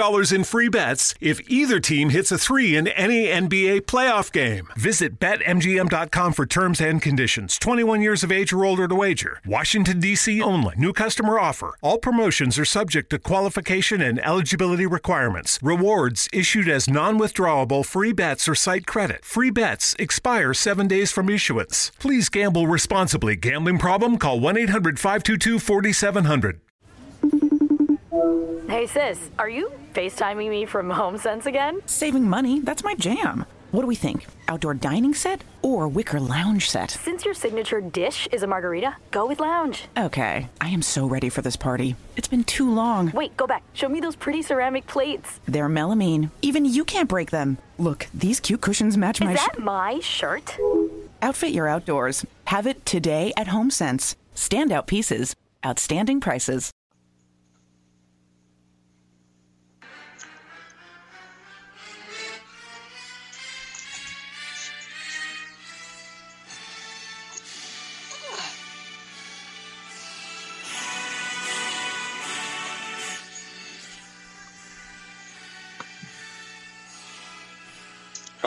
in free bets if either team hits a three in any NBA playoff game. Visit BetMGM.com for terms and conditions. 21 years of age or older to wager. Washington, D.C. only. New customer offer. All promotions are subject to qualification and eligibility requirements. Rewards issued as non withdrawable free bets or site credit. Free bets expire seven days from issuance. Please gamble responsibly. Gambling problem? Call 1 800 522 4700. Hey sis, are you FaceTiming me from HomeSense again? Saving money, that's my jam. What do we think? Outdoor dining set or wicker lounge set? Since your signature dish is a margarita, go with lounge. Okay, I am so ready for this party. It's been too long. Wait, go back. Show me those pretty ceramic plates. They're melamine. Even you can't break them. Look, these cute cushions match Is my that my shirt? Outfit your outdoors. Have it today at HomeSense. Standout pieces, outstanding prices.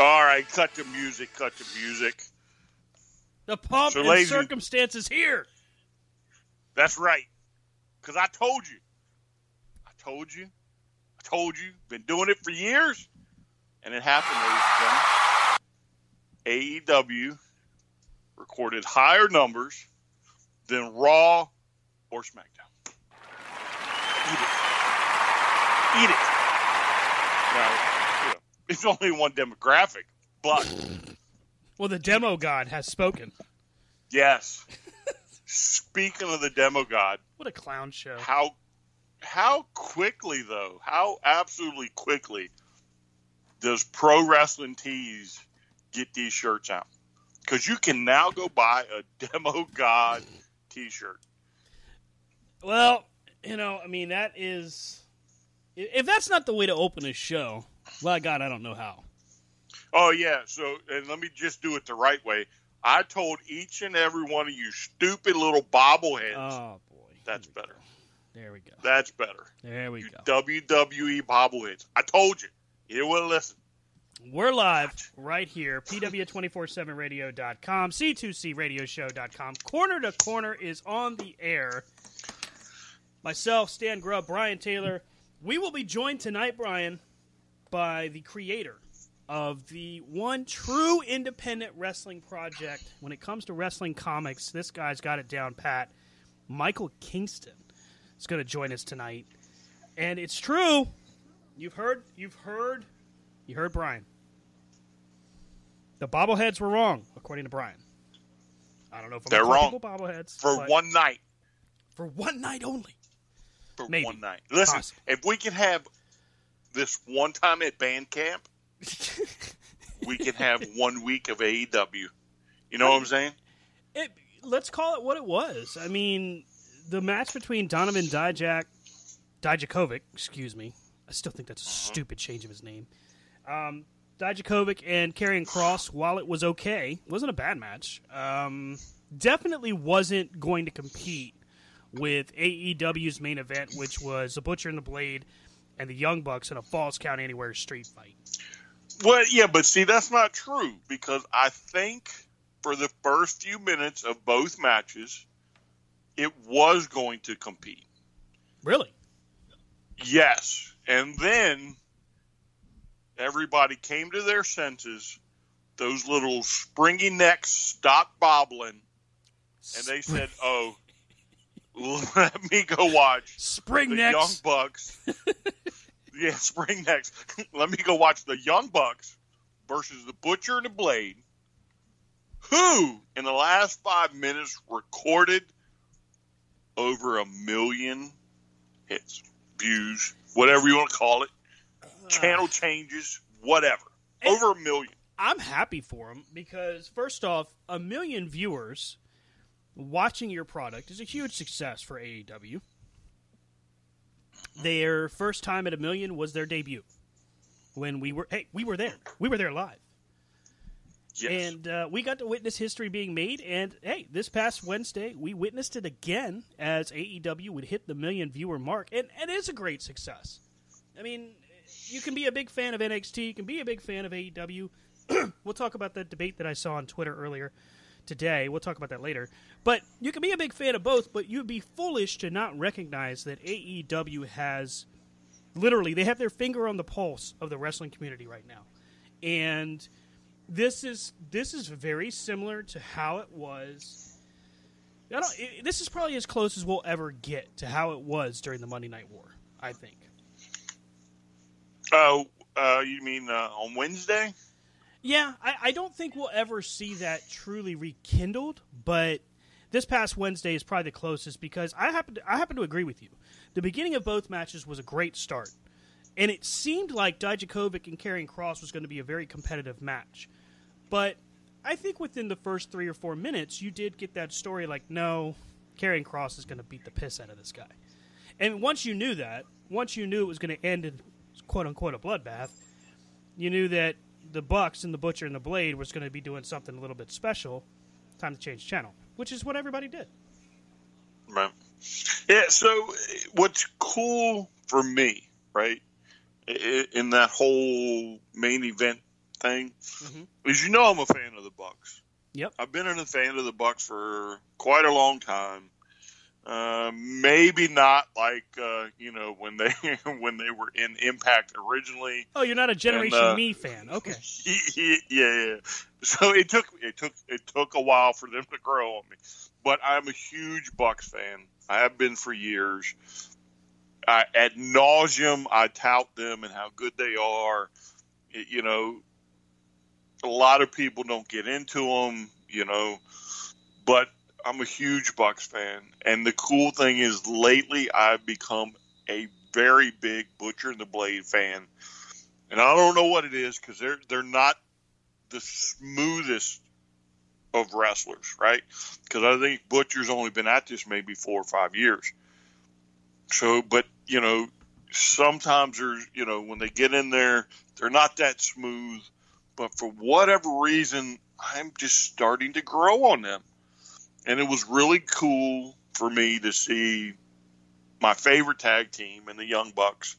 All right, cut the music, cut the music. The pomp So, and ladies- circumstances here. That's right. Because I told you. I told you. I told you. Been doing it for years. And it happened, ladies and gentlemen. AEW recorded higher numbers than Raw or SmackDown. Eat it. Eat it. Now, it's only one demographic, but Well, the demo god has spoken. yes. Speaking of the demo god, What a clown show. how how quickly though how absolutely quickly does pro wrestling tees get these shirts out because you can now go buy a demo god t-shirt Well, you know, I mean, that is. If that's not the way to open a show, well, God, I don't know how. oh yeah so and let me just do it the right way i told each and every one of you stupid little bobbleheads Oh, boy. that's better There we go. that's better There we you go. wwe bobbleheads i told you you didn't want to listen We're live right here, pw247radio.com, c2cradioshow.com. Corner to Corner is on the air. Myself, Stan Grubb, Brian Taylor. We will be joined tonight, Brian, by the creator of the one true independent wrestling project. When it comes to wrestling comics, this guy's got it down pat. Michael Kingston is going to join us tonight. And it's true. You've heard, you've heard, you heard Brian. The bobbleheads were wrong, according to Brian. I don't know if I'm They're wrong. bobbleheads for one night for one night only. for Maybe. one night. Listen, Possible. if we can have this one time at band camp, we can have one week of AEW. You know what I'm saying? It, let's call it what it was. I mean, the match between Donovan Dijak, Dijakovic, excuse me. I still think that's a stupid change of his name. Um, Dijakovic and Karrion Cross, while it was okay, wasn't a bad match. Um, definitely wasn't going to compete with AEW's main event, which was the Butcher and the Blade and the Young Bucks in a Falls Count Anywhere street fight. Well, yeah, but see, that's not true because I think for the first few minutes of both matches, it was going to compete. Really? Yes, and then everybody came to their senses. Those little springy necks stopped bobbling, and they said, "Oh, let me go watch Spring the necks. Young Bucks." yeah, spring next. let me go watch the Young Bucks versus the Butcher and the Blade, who in the last five minutes recorded over a million hits, views, whatever you want to call it, channel changes, whatever, over a million. I'm happy for them because first off, a million viewers watching your product is a huge success for AEW. Their first time at a million was their debut when we were hey we were there. We were there live. Yes. and uh, we got to witness history being made and hey this past wednesday we witnessed it again as aew would hit the million viewer mark and, and it is a great success. I mean you can be a big fan of nxt you can be a big fan of aew we'll talk about that debate that i saw on twitter earlier today we'll talk about that later but you can be a big fan of both but you'd be foolish to not recognize that aew has literally they have their finger on the pulse of the wrestling community right now and this is this is very similar to how it was I don't, it, this is probably as close as we'll ever get to how it was during the Monday Night War. I think. Oh, uh, you mean uh, on Wednesday? Yeah, I, I don't think we'll ever see that truly rekindled, but this past Wednesday is probably the closest because I happen to, I happen to agree with you. The beginning of both matches was a great start, and it seemed like Dijakovic and Karrion Cross was going to be a very competitive match. But I think within the first three or four minutes, you did get that story like, no, Karrion Cross is going to beat the piss out of this guy. And once you knew that, once you knew it was going to end in quote unquote a bloodbath, you knew that the Bucks and the Butcher and the Blade was going to be doing something a little bit special. Time to change channel, which is what everybody did. Right. Yeah. So what's cool for me, right, in that whole main event thing, mm-hmm. is you know I'm a fan of the Bucks. Yep. I've been a fan of the Bucks for quite a long time. Uh, maybe not like uh, you know when they when they were in Impact originally. Oh, you're not a Generation uh, Me fan. Okay. yeah, yeah. So it took it took it took a while for them to grow on me, but I'm a huge Bucks fan. I have been for years. I, ad nauseum, I tout them and how good they are. It- you know, a lot of people don't get into them. You know, but I'm a huge Bucks fan, and the cool thing is, lately I've become a very big Butcher and the Blade fan, and I don't know what it is because they're they're not the smoothest of wrestlers, right? Because I think Butcher's only been at this maybe four or five years. So, but you know, sometimes there's you know when they get in there, they're not that smooth. But for whatever reason, I'm just starting to grow on them and it was really cool for me to see my favorite tag team and the Young Bucks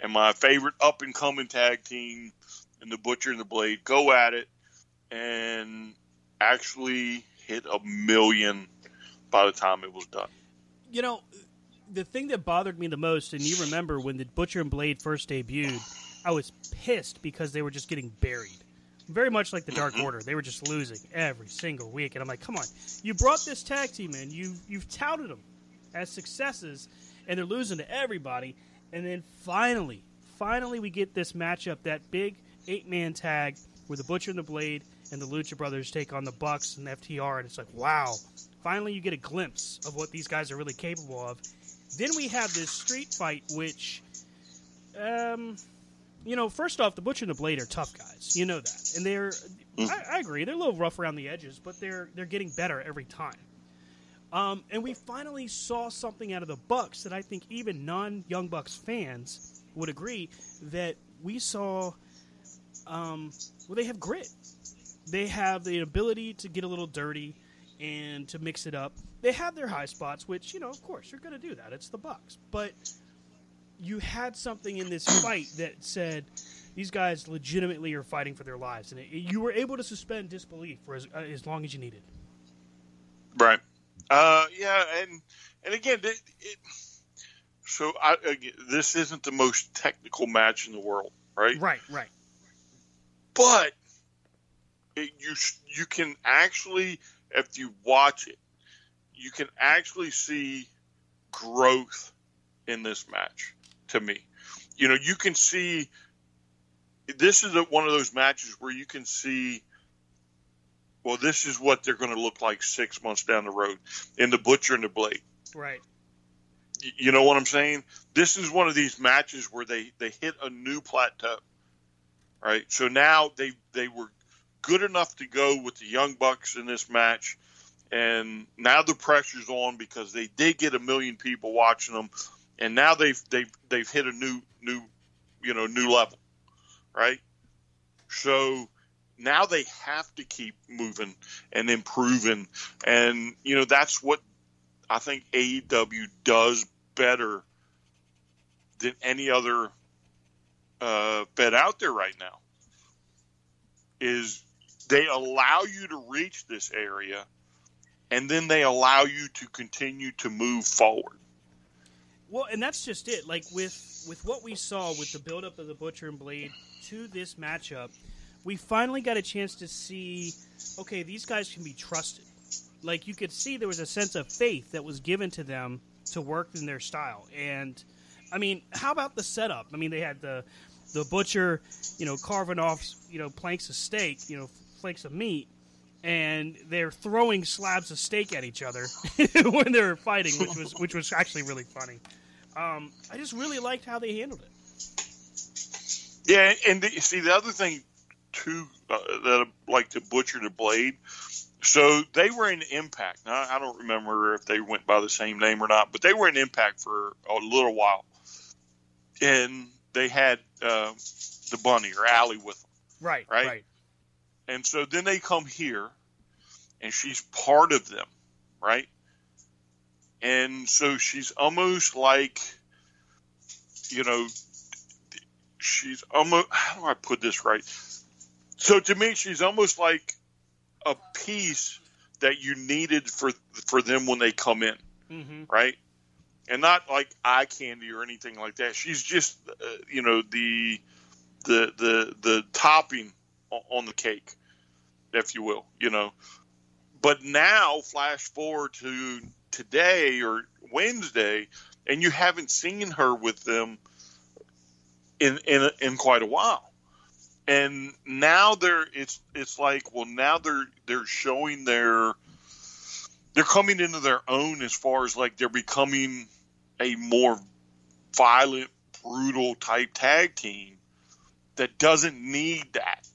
and my favorite up and coming tag team and the Butcher and the Blade go at it and actually hit a million by the time it was done. You know, the thing that bothered me the most, and you remember when the Butcher and Blade first debuted, I was pissed because they were just getting buried. Very much like the Dark Order, they were just losing every single week, and I'm like, come on, you brought this tag team in, you you've touted them as successes, and they're losing to everybody, and then finally, finally, we get this matchup, that big eight man tag where the Butcher and the Blade and the Lucha Brothers take on the Bucks and FTR, and it's like, wow, finally you get a glimpse of what these guys are really capable of. Then we have this street fight, which, um, you know, first off, the Butcher and the Blade are tough guys. You know that, and they're. I, I agree. They're a little rough around the edges, but they're they're getting better every time. Um, and we finally saw something out of the Bucks that I think even non Young Bucks fans would agree that we saw. Um, well, they have grit. They have the ability to get a little dirty and to mix it up. They have their high spots, which you know, of course, you're going to do that. It's the Bucks, but you had something in this fight that said these guys legitimately are fighting for their lives, and it, you were able to suspend disbelief for as, uh, as long as you needed. Right. Uh, yeah, and and again, it, it, so I, again, this isn't the most technical match in the world, right? Right, right. But it, you you can actually, if you watch it, you can actually see growth in this match. To me, you know, you can see this is a, one of those matches where you can see. Well, this is what they're going to look like six months down the road in the Butcher and the Blade. Right. You know what I'm saying? This is one of these matches where they they hit a new plateau. Right? So now they they were good enough to go with the Young Bucks in this match and now the pressure's on because they did get a million people watching them and now they've they've they've hit a new new you know new level, right? So now they have to keep moving and improving, and you know that's what I think AEW does better than any other uh, bed out there right now. Is they allow you to reach this area, and then they allow you to continue to move forward. Well, and that's just it. Like with with what we saw with the buildup of the Butcher and Blade to this matchup, we finally got a chance to see. Okay, these guys can be trusted. Like you could see, there was a sense of faith that was given to them to work in their style. And I mean, how about the setup? I mean, they had the the butcher, you know, carving off, you know, planks of steak, you know, flakes of meat, and they're throwing slabs of steak at each other when they're fighting, which was which was actually really funny. Um, I just really liked how they handled it. Yeah, and the, see the other thing too uh, that I like to butcher the blade. So they were in Impact. Now I don't remember if they went by the same name or not, but they were in Impact for a little while, and they had uh, the bunny or Allie with them. Right, right, right. And so then they come here, and she's part of them, right? And so she's almost like, you know, she's almost, how do I put this right? So to me, she's almost like a piece that you needed for for them when they come in, mm-hmm. right? And not like eye candy or anything like that. She's just, uh, you know, the the the the topping on the cake, if you will, you know. But now, flash forward to today or Wednesday, and you haven't seen her with them in in in quite a while. And now they're it's it's like well now they're they're showing their they're coming into their own as far as like they're becoming a more violent, brutal type tag team that doesn't need that.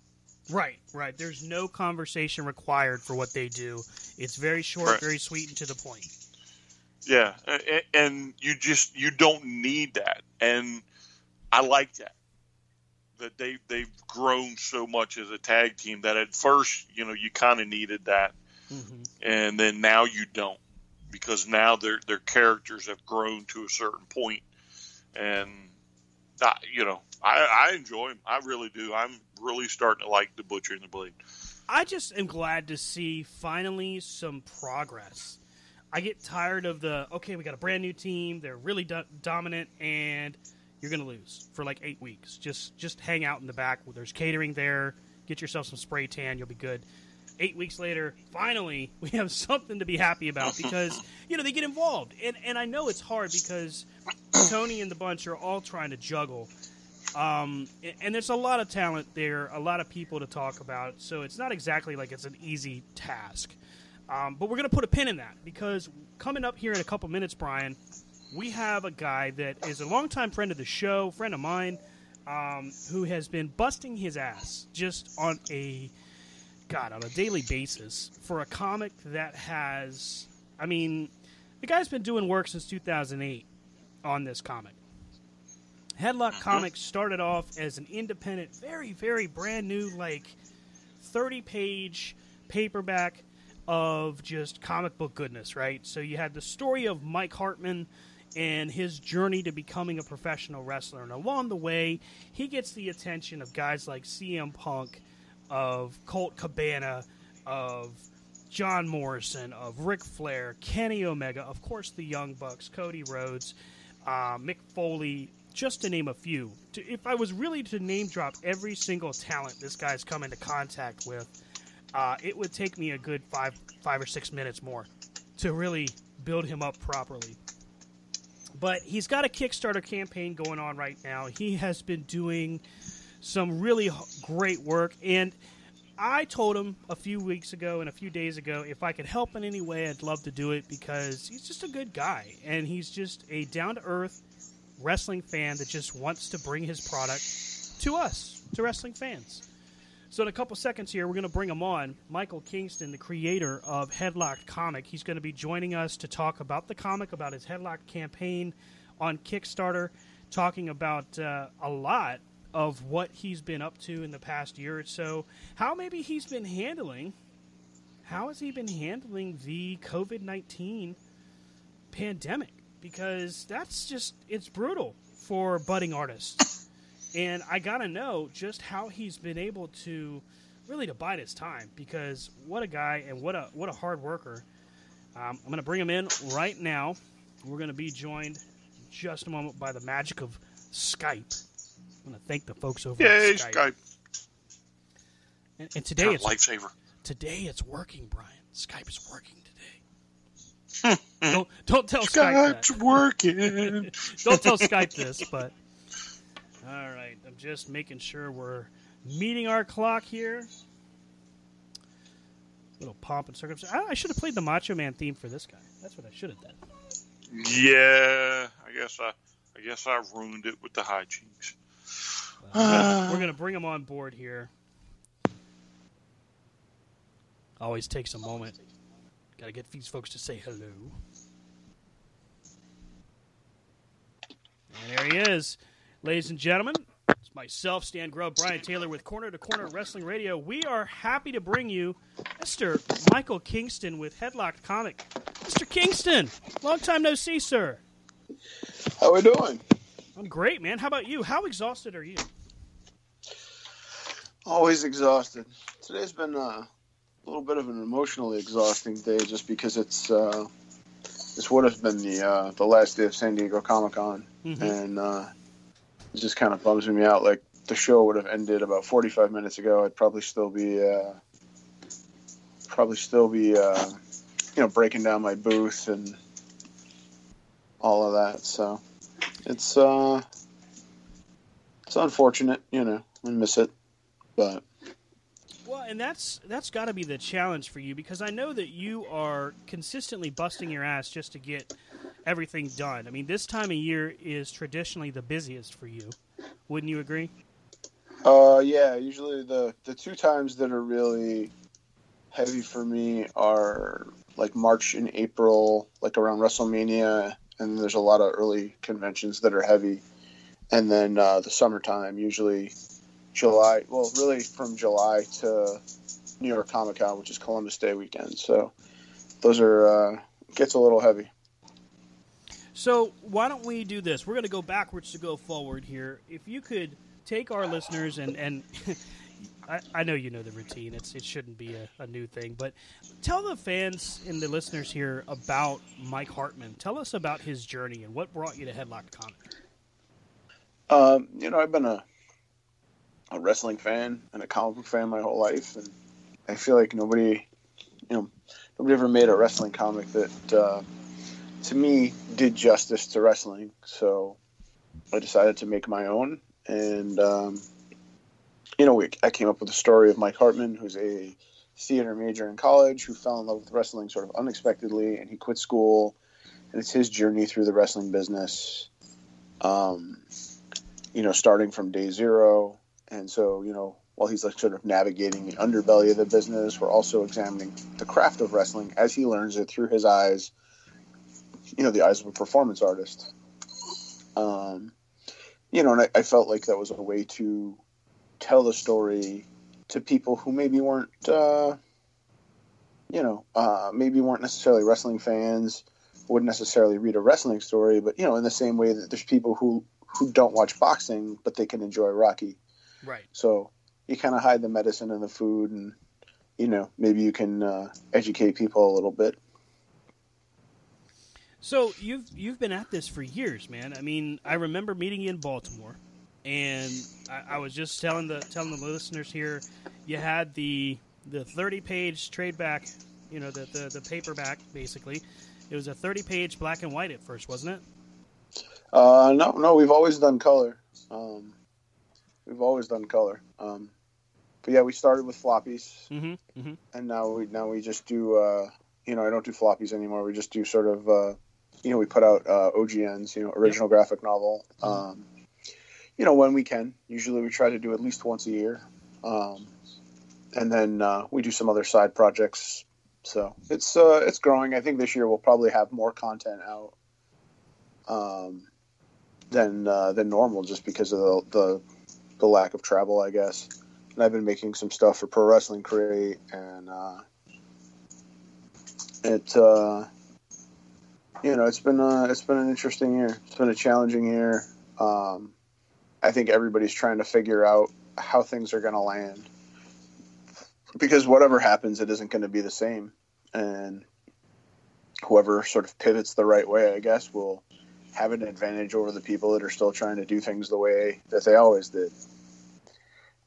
Right, right. There's no conversation required for what they do. It's very short, Right. very sweet, and to the point. Yeah, and you just you don't need that, and I like that that they they've grown so much as a tag team that at first you know you kind of needed that, Mm-hmm. and then now you don't because now their their characters have grown to a certain point, and I, you know I, I enjoy them. I really do. I'm really starting to like the Butcher and the Blade. I just am glad to see finally some progress. I get tired of the okay, we got a brand new team. They're really do- dominant, and you're gonna lose for like eight weeks. Just just hang out in the back. There's catering there. Get yourself some spray tan. You'll be good. Eight weeks later, finally, we have something to be happy about because you know they get involved, and and I know it's hard because Tony and the bunch are all trying to juggle um, and- there's a lot of talent there, a lot of people to talk about. So it's not exactly like it's an easy task. Um, but we're going to put a pin in that because coming up here in a couple minutes, Brian, we have a guy that is a longtime friend of the show, friend of mine, um, who has been busting his ass just on a God on a daily basis for a comic that has. I mean, the guy's been doing work since 2008 on this comic. Headlock Comics started off as an independent, very, very brand new, like 30 page paperback of just comic book goodness, right? So you had the story of Mike Hartman and his journey to becoming a professional wrestler. And along the way, he gets the attention of guys like CM Punk, of Colt Cabana, of John Morrison, of Ric Flair, Kenny Omega, of course, the Young Bucks, Cody Rhodes. uh, Mick Foley, just to name a few. To, if I was really to name drop every single talent this guy's come into contact with, uh, it would take me a good five, five or six minutes more to really build him up properly. But he's got a Kickstarter campaign going on right now. He has been doing some really great work, and I told him a few weeks ago and a few days ago if I could help in any way, I'd love to do it because he's just a good guy and he's just a down to earth wrestling fan that just wants to bring his product to us, to wrestling fans. So, in a couple seconds here, we're going to bring him on. Michael Kingston, the creator of Headlocked Comic. He's going to be joining us to talk about the comic, about his Headlocked campaign on Kickstarter, talking about uh, a lot of what he's been up to in the past year or so, how maybe he's been handling, how has he been handling the COVID 19 pandemic? Because that's just, it's brutal for budding artists. And I got to know just how he's been able to really to bide his time because what a guy and what a what a hard worker. Um, I'm going to bring him in right now. We're going to be joined just a moment by the magic of Skype. I want to thank the folks over Yay, at Skype. Skype. And, and today God, it's lifesaver. today it's working, Brian. Skype is working today. don't don't tell Skype Skype's that. working. don't tell Skype this, but all right. I'm just making sure we're meeting our clock here. Little pomp and circumstance. I, I should have played the Macho Man theme for this guy. That's what I should have done. yeah, I guess I, I guess I ruined it with the hijinks. We're we're gonna bring him on board here. Always takes a moment. Got to get these folks to say hello. And there he is, ladies and gentlemen. It's myself, Stan Grubb, Brian Taylor with Corner to Corner Wrestling Radio. We are happy to bring you Mr. Michael Kingston with Headlocked Comic. Mr. Kingston, long time no see, sir. How are we doing? I'm great, man. How about you? How exhausted are you? Always exhausted. Today's been uh, a little bit of an emotionally exhausting day, just because it's uh, this would have been the uh, the last day of San Diego Comic Con, Mhm. and uh, it just kind of bums me out. Like the show would have ended about 45 minutes ago. I'd probably still be uh, probably still be uh, you know breaking down my booth and all of that. So it's uh, it's unfortunate, you know. I miss it, but and that's that's got to be the challenge for you because I know that you are consistently busting your ass just to get everything done. I mean, this time of year is traditionally the busiest for you. Wouldn't you agree? Uh, yeah. Usually the the two times that are really heavy for me are like March and April, like around WrestleMania, and there's a lot of early conventions that are heavy, and then uh, the summertime, usually July. Well, really from July to New York Comic Con, which is Columbus Day weekend. So those are uh, gets a little heavy. So why don't we do this? We're going to go backwards to go forward here. If you could take our listeners and and I, I know you know the routine. It's it shouldn't be a, a new thing, but tell the fans and the listeners here about Mike Hartman. Tell us about his journey and what brought you to Headlocked Comic. Um, you know, I've been a a wrestling fan and a comic book fan my whole life, and I feel like nobody, you know, nobody ever made a wrestling comic that, uh, to me, did justice to wrestling. So I decided to make my own, and um, you know, we, I came up with a story of Mike Hartman, who's a theater major in college, who fell in love with wrestling sort of unexpectedly, and he quit school, and it's his journey through the wrestling business. Um, you know, starting from day zero. And so, you know, while he's like sort of navigating the underbelly of the business, we're also examining the craft of wrestling as he learns it through his eyes, you know, the eyes of a performance artist. Um, you know, and I, I felt like that was a way to tell the story to people who maybe weren't, uh, you know, uh, maybe weren't necessarily wrestling fans, wouldn't necessarily read a wrestling story, but, you know, in the same way that there's people who who don't watch boxing, but they can enjoy Rocky. Right. So you kind of hide the medicine in the food, and you know maybe you can uh, educate people a little bit. So you've you've been at this for years, man. I mean, I remember meeting you in Baltimore, and I, I was just telling the telling the listeners here, you had the the thirty page trade back, you know, the, the the paperback basically. It was a thirty page black and white at first, wasn't it? Uh, no, no, we've always done color. Um, we've always done color. Um, but yeah, we started with floppies, Mm-hmm. Mm-hmm. and now we now we just do. Uh, you know, I don't do floppies anymore. We just do sort of. Uh, you know, we put out uh, OGNs. You know, original graphic novel. Um, you know, when we can. Usually, we try to do at least once a year, um, and then uh, we do some other side projects. So it's uh, it's growing. I think this year we'll probably have more content out. Um, than uh, than normal, just because of the, the the lack of travel, I guess. And I've been making some stuff for Pro Wrestling Crate, and uh, it uh, you know it's been uh, it's been an interesting year. It's been a challenging year. Um, I think everybody's trying to figure out how things are going to land because whatever happens, it isn't going to be the same, and whoever sort of pivots the right way, I guess, will have an advantage over the people that are still trying to do things the way that they always did.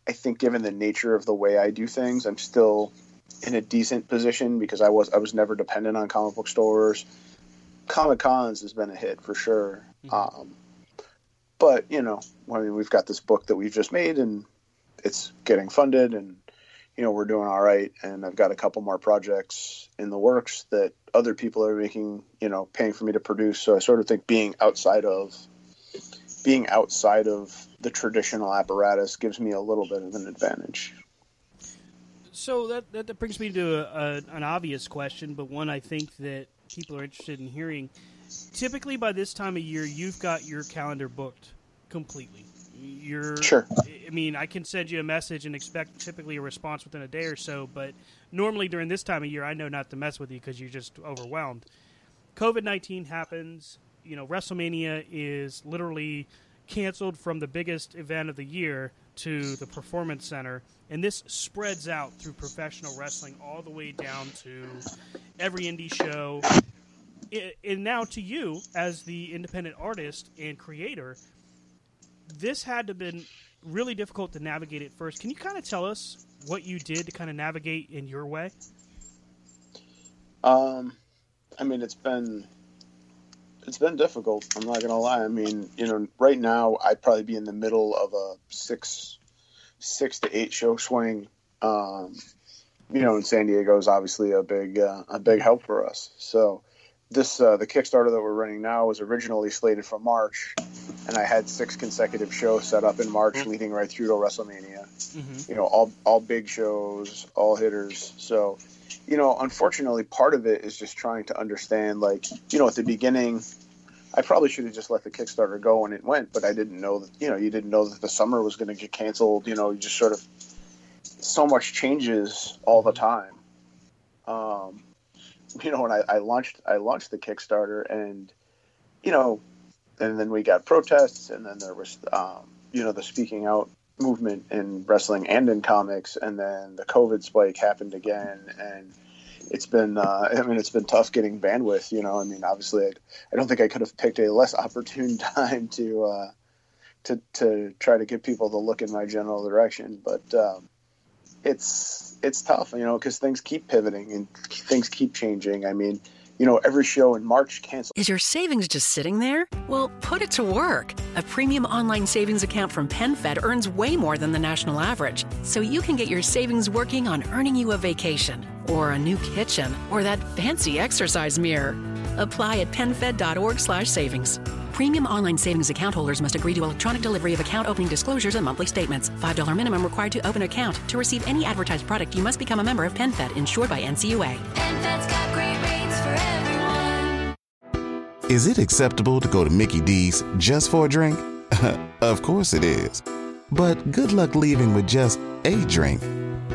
I think given the nature of the way I do things, I'm still in a decent position because I was I was never dependent on comic book stores. Comic Cons has been a hit for sure. Um, but you know, I mean, we've got this book that we've just made, and it's getting funded, and you know, we're doing all right. And I've got a couple more projects in the works that other people are making, you know, paying for me to produce. So I sort of think being outside of being outside of the traditional apparatus gives me a little bit of an advantage. So that, that that brings me to a, a, an obvious question, but one I think that people are interested in hearing. Typically, by this time of year, you've got your calendar booked completely. You're Sure. I mean, I can send you a message and expect typically a response within a day or so, but normally during this time of year, I know not to mess with you because you're just overwhelmed. COVID nineteen happens. You know, WrestleMania is literally canceled from the biggest event of the year to the Performance Center, and this spreads out through professional wrestling all the way down to every indie show. And now to you, as the independent artist and creator, this had to have been really difficult to navigate at first. Can you kind of tell us what you did to kind of navigate in your way? Um, I mean, it's been it's been difficult. I'm not gonna lie. I mean, you know, right now I'd probably be in the middle of a six six to eight show swing. Um, you know, and San Diego is obviously a big uh, a big help for us. So this uh, the Kickstarter that we're running now was originally slated for March, and I had six consecutive shows set up in March, leading right through to WrestleMania. You know, all all big shows, all hitters. So you know, unfortunately, part of it is just trying to understand, like, you know, at the beginning, I probably should have just let the Kickstarter go when it went, but I didn't know that, you know, you didn't know that the summer was going to get canceled. You know, you just sort of, so much changes all the time. Um, you know, when I, I launched, I launched the Kickstarter and, you know, and then we got protests and then there was, um, you know, the speaking out movement in wrestling and in comics and then the covid spike happened again and it's been uh, i mean it's been tough getting bandwidth you know i mean obviously i, I don't think i could have picked a less opportune time to uh, to to try to get people to look in my general direction but um, it's it's tough you know because things keep pivoting and things keep changing i mean you know every show in march canceled Is your savings just sitting there? Well, put it to work. A premium online savings account from PenFed earns way more than the national average. So you can get your savings working on earning you a vacation, or a new kitchen, or that fancy exercise mirror. Apply at PenFed.org slash savings. Premium online savings account holders must agree to electronic delivery of account opening disclosures and monthly statements. $5 minimum required to open account. To receive any advertised product, you must become a member of PenFed, insured by NCUA. Is it acceptable to go to Mickey D's just for a drink? of course it is. But good luck leaving with just a drink.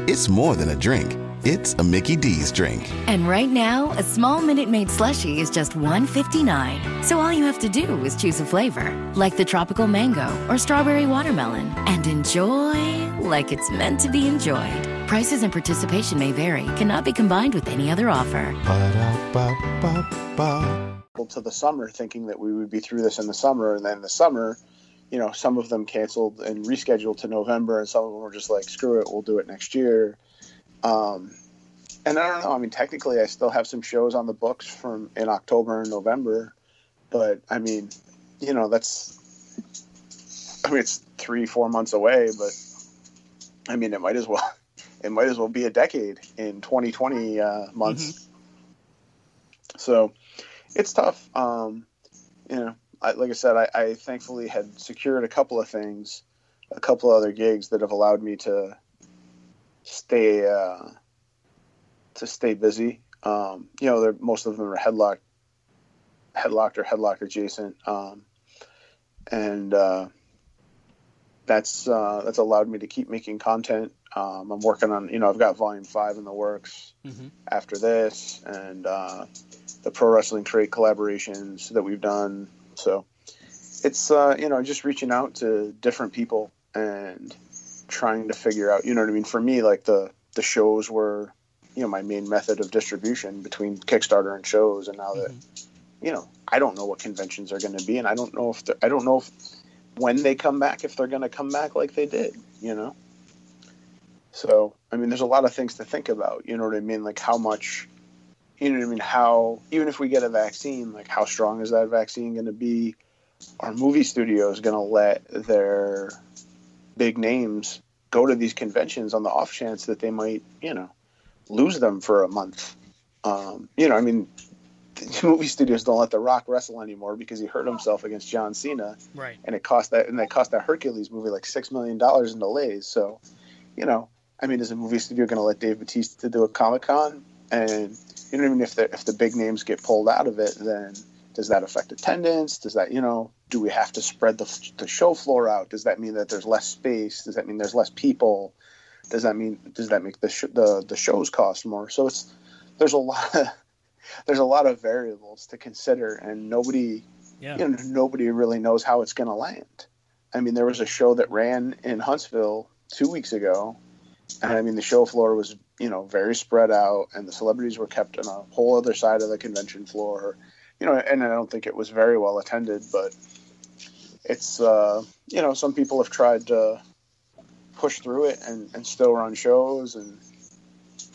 It's more than a drink. It's a Mickey D's drink. And right now, a small Minute Maid slushie is just $1.59. So all you have to do is choose a flavor, like the tropical mango or strawberry watermelon, and enjoy like it's meant to be enjoyed. Prices and participation may vary, cannot be combined with any other offer. Ba-da-ba-ba-ba. to the summer, thinking that we would be through this in the summer, and then the summer, you know, some of them canceled and rescheduled to November, and some of them were just like, screw it, we'll do it next year. Um, and I don't know. I mean, technically, I still have some shows on the books from in October and November, but I mean, you know, that's. I mean, it's three, four months away, but I mean, it might as well. It might as well be a decade in 2020 uh, months. Mm-hmm. So, it's tough. Um, you know, I, like I said, I, I thankfully had secured a couple of things, a couple other gigs that have allowed me to stay uh, to stay busy. Um, you know, most of them are headlocked, headlocked or headlock adjacent, um, and uh, that's uh, that's allowed me to keep making content. Um, I'm working on, you know, I've got Volume Five in the works mm-hmm. after this, and uh, the Pro Wrestling Crate collaborations that we've done. So it's uh, you know just reaching out to different people and trying to figure out, you know what I mean. For me, like the the shows were you know my main method of distribution between Kickstarter and shows, and now that mm-hmm. you know I don't know what conventions are going to be, and I don't know if I don't know if when they come back if they're going to come back like they did, you know. So I mean, there's a lot of things to think about. You know what I mean? Like how much, you know what I mean? How even if we get a vaccine, like how strong is that vaccine going to be? Are movie studios going to let their big names go to these conventions on the off chance that they might, you know, lose them for a month. Um, you know, I mean, movie studios don't let The Rock wrestle anymore because he hurt himself against John Cena, right? And it cost that, and they cost that Hercules movie like six million dollars in delays. So, you know, I mean, is a movie studio going to let Dave Batista do a Comic Con? And you know, I mean, if the if the big names get pulled out of it, then does that affect attendance? Does that, you know, do we have to spread the, the show floor out? Does that mean that there's less space? Does that mean there's less people? does that mean does that make the sh- the the shows cost more? So it's there's a lot of there's a lot of variables to consider, and nobody yeah. you know nobody really knows how it's going to land. I mean, there was a show that ran in Huntsville two weeks ago, and I mean the show floor was you know very spread out, and the celebrities were kept on a whole other side of the convention floor. You know, and I don't think it was very well attended, but it's uh, you know some people have tried to push through it and, and still run shows and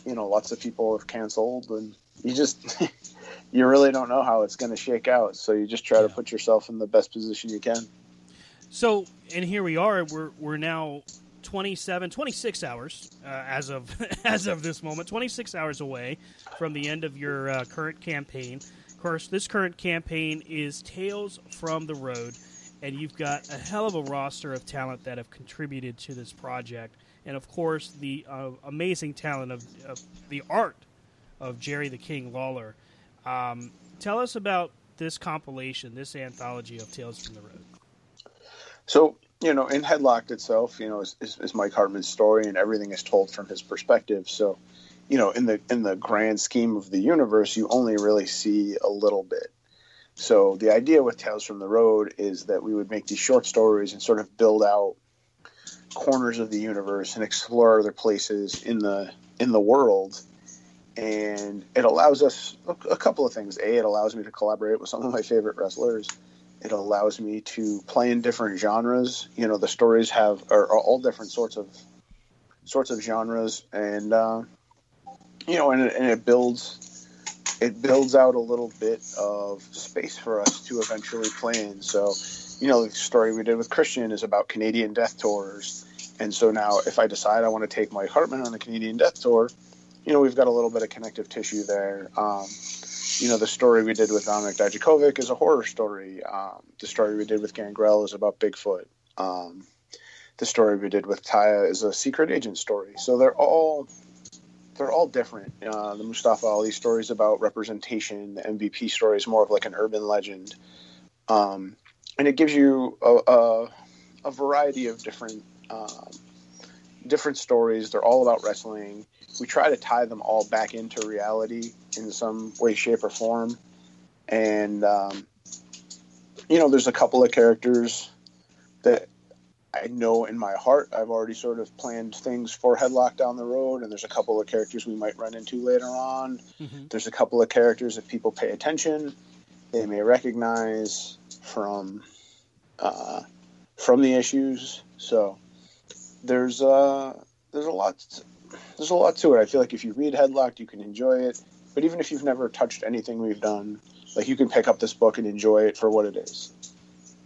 you know lots of people have canceled and you just you really don't know how it's going to shake out. So you just try yeah. to put yourself in the best position you can. So and here we are we're we're now 27 26 hours uh, as of as of this moment 26 hours away from the end of your uh, current campaign course this current campaign is tales from the road and you've got a hell of a roster of talent that have contributed to this project, and of course the uh, amazing talent of, of, the art of Jerry the King Lawler. Um, tell us about this compilation, this anthology of Tales from the Road. So you know, in Headlocked itself, you know, is, is, is Mike Hartman's story, and everything is told from his perspective. So, you know, in the in the grand scheme of the universe, you only really see a little bit. So the idea with Tales from the Road is that we would make these short stories and sort of build out corners of the universe and explore other places in the in the world. And it allows us a couple of things. A, it allows me to collaborate with some of my favorite wrestlers. It allows me to play in different genres. You know, the stories have are, are all different sorts of sorts of genres, and uh, you know, and it, and it builds it builds out a little bit of space for us to eventually play in. So, you know, the story we did with Christian is about Canadian death tours. And so now, if I decide I want to take Mike Hartman on a Canadian death tour, you know, we've got a little bit of connective tissue there. Um, you know, the story we did with Dominic Dijakovic is a horror story. Um, the story we did with Gangrel is about Bigfoot. Um, the story we did with Taya is a secret agent story. So they're all they're all different. Uh, the Mustafa Ali story is about representation. The MVP story is more of like an urban legend, um, and it gives you a, a, a variety of different um, different stories. They're all about wrestling. We try to tie them all back into reality in some way, shape, or form. And um, you know, there's a couple of characters that I know in my heart I've already sort of planned things for Headlock down the road, and there's a couple of characters we might run into later on. Mm-hmm. There's a couple of characters if people pay attention they may recognize from uh, from the issues. So there's uh, there's a lot there's a lot to it. I feel like if you read Headlock, you can enjoy it. But even if you've never touched anything we've done, like you can pick up this book and enjoy it for what it is.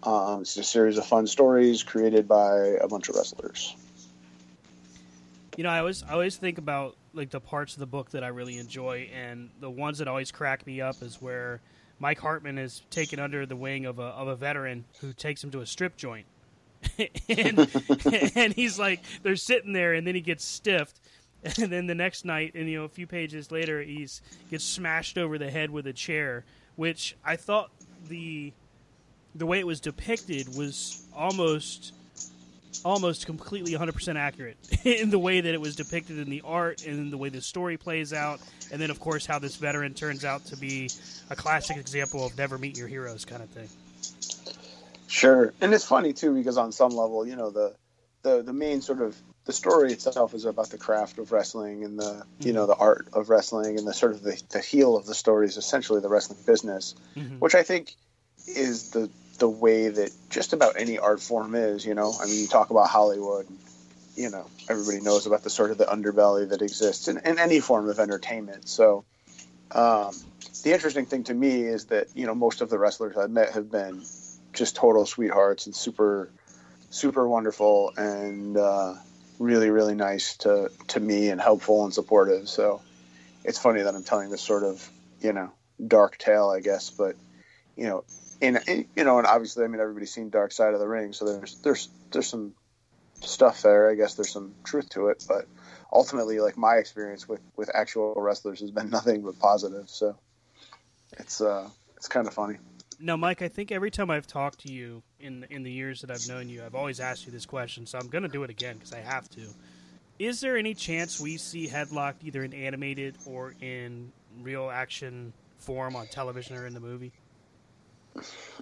Um, it's a series of fun stories created by a bunch of wrestlers. You know, I always I always think about like the parts of the book that I really enjoy, and the ones that always crack me up is where Mike Hartman is taken under the wing of a of a veteran who takes him to a strip joint, and, and he's like they're sitting there, and then he gets stiffed, and then the next night, and you know, a few pages later, he's gets smashed over the head with a chair, which I thought the the way it was depicted was almost almost completely 100% accurate in the way that it was depicted in the art and in the way the story plays out. And then of course how this veteran turns out to be a classic example of never meet your heroes kind of thing. Sure. And it's funny too because on some level you know the the, the main sort of the story itself is about the craft of wrestling and the you know the art of wrestling and the sort of the, the heel of the story is essentially the wrestling business Mhm. which i think is the the way that just about any art form is you know? I mean you talk about hollywood you know everybody knows about the sort of the underbelly that exists in, in any form of entertainment. So um, the interesting thing to me is that you know most of the wrestlers i've met have been just total sweethearts and super super wonderful and uh, really really nice to to me and helpful and supportive. So it's funny that i'm telling this sort of you know dark tale i guess but you know in, in you know and obviously i mean everybody's seen dark side of the ring so there's there's there's some stuff there. I guess there's some truth to it but ultimately like my experience with with actual wrestlers has been nothing but positive so it's uh it's kind of funny. Now mike i think every time i've talked to you in in the years that i've known you i've always asked you this question so i'm going to do it again because i have to. Is there any chance we see headlocked either in animated or in real action form on television or in the movie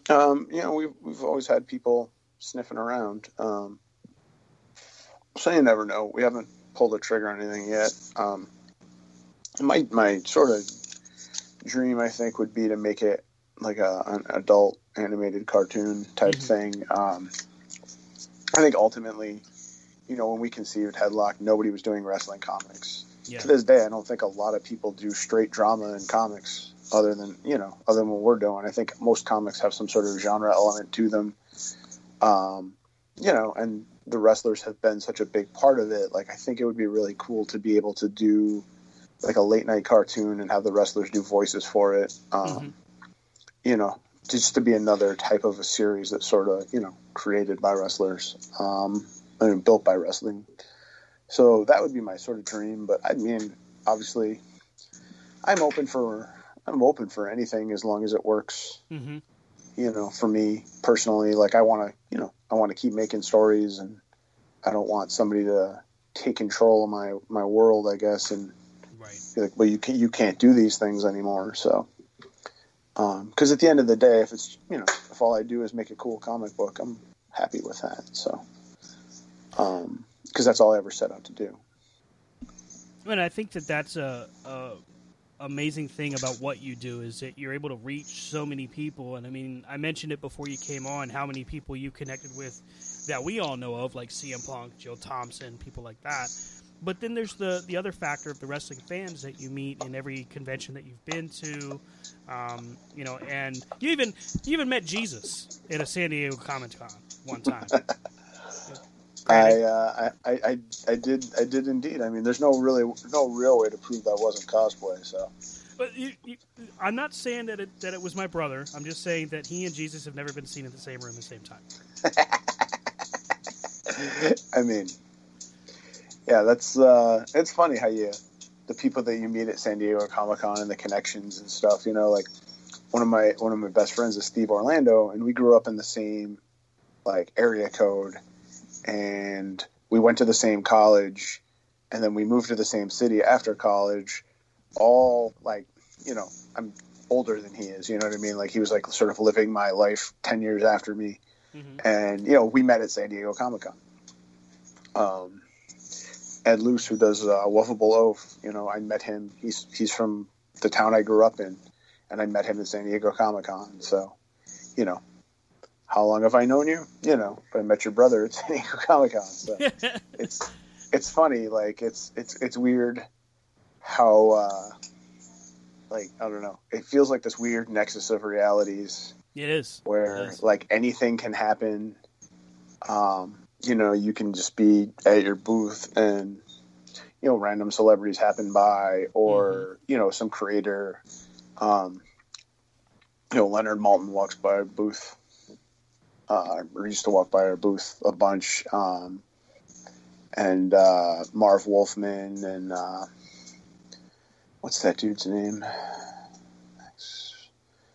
Um, you know, we've we've always had people sniffing around. Um, so you never know. We haven't pulled the trigger on anything yet. Um, my my sort of dream, I think, would be to make it like a an adult animated cartoon type thing. Um, I think ultimately, you know, when we conceived Headlock, nobody was doing wrestling comics. Yeah. To this day, I don't think a lot of people do straight drama in comics, other than you know, other than what we're doing. I think most comics have some sort of genre element to them. Um, you know, and the wrestlers have been such a big part of it. Like, I think it would be really cool to be able to do like a late night cartoon and have the wrestlers do voices for it. Um, You know, just to be another type of a series that's sort of you know created by wrestlers um, and built by wrestling. So that would be my sort of dream. But I mean, obviously, I'm open for I'm open for anything as long as it works. Mm-hmm. You know, for me personally, like I want to, you know, I want to keep making stories, and I don't want somebody to take control of my my world, I guess, and be like, well, you can you can't do these things anymore. So, because at the end of the day, if it's you know, if all I do is make a cool comic book, I'm happy with that. So, because that's all I ever set out to do. And I think that that's a, a amazing thing about what you do is that you're able to reach so many people. And I mean, I mentioned it before you came on how many people you connected with that we all know of, like CM Punk, Joe Thompson, people like that. But then there's the the other factor of the wrestling fans that you meet in every convention that you've been to, um, you know, and you even you even met Jesus at a San Diego Comic Con one time. I, uh, I, I, I, did, I did indeed. I mean, there's no really, no real way to prove that wasn't cosplay. So, But you, you, I'm not saying that it, that it was my brother. I'm just saying that he and Jesus have never been seen in the same room at the same time. I mean, yeah, that's, uh, it's funny how you, the people that you meet at San Diego Comic Con and the connections and stuff. You know, like one of my, one of my best friends is Steve Orlando, and we grew up in the same, like area code, and we went to the same college, and then we moved to the same city after college. All like, you know, I'm older than he is. You know what I mean? Like he was like sort of living my life ten years after me, and you know we met at San Diego Comic Con. Um, Ed Luce, who does uh, Wuvable Oaf, you know, I met him. He's he's from the town I grew up in, and and I met him at San Diego Comic Con. So, you know, how long have I known you? You know, but I met your brother at San Diego Comic Con. So it's it's funny. Like it's it's it's weird how uh, like I don't know. It feels like this weird nexus of realities. It is where it is. like anything can happen. Um, you know, you can just be at your booth and you know random celebrities happen by, or mm-hmm. you know some creator. Um, you know, Leonard Maltin walks by our booth. Uh, used to walk by our booth a bunch. Um, and uh, Marv Wolfman and uh, what's that dude's name?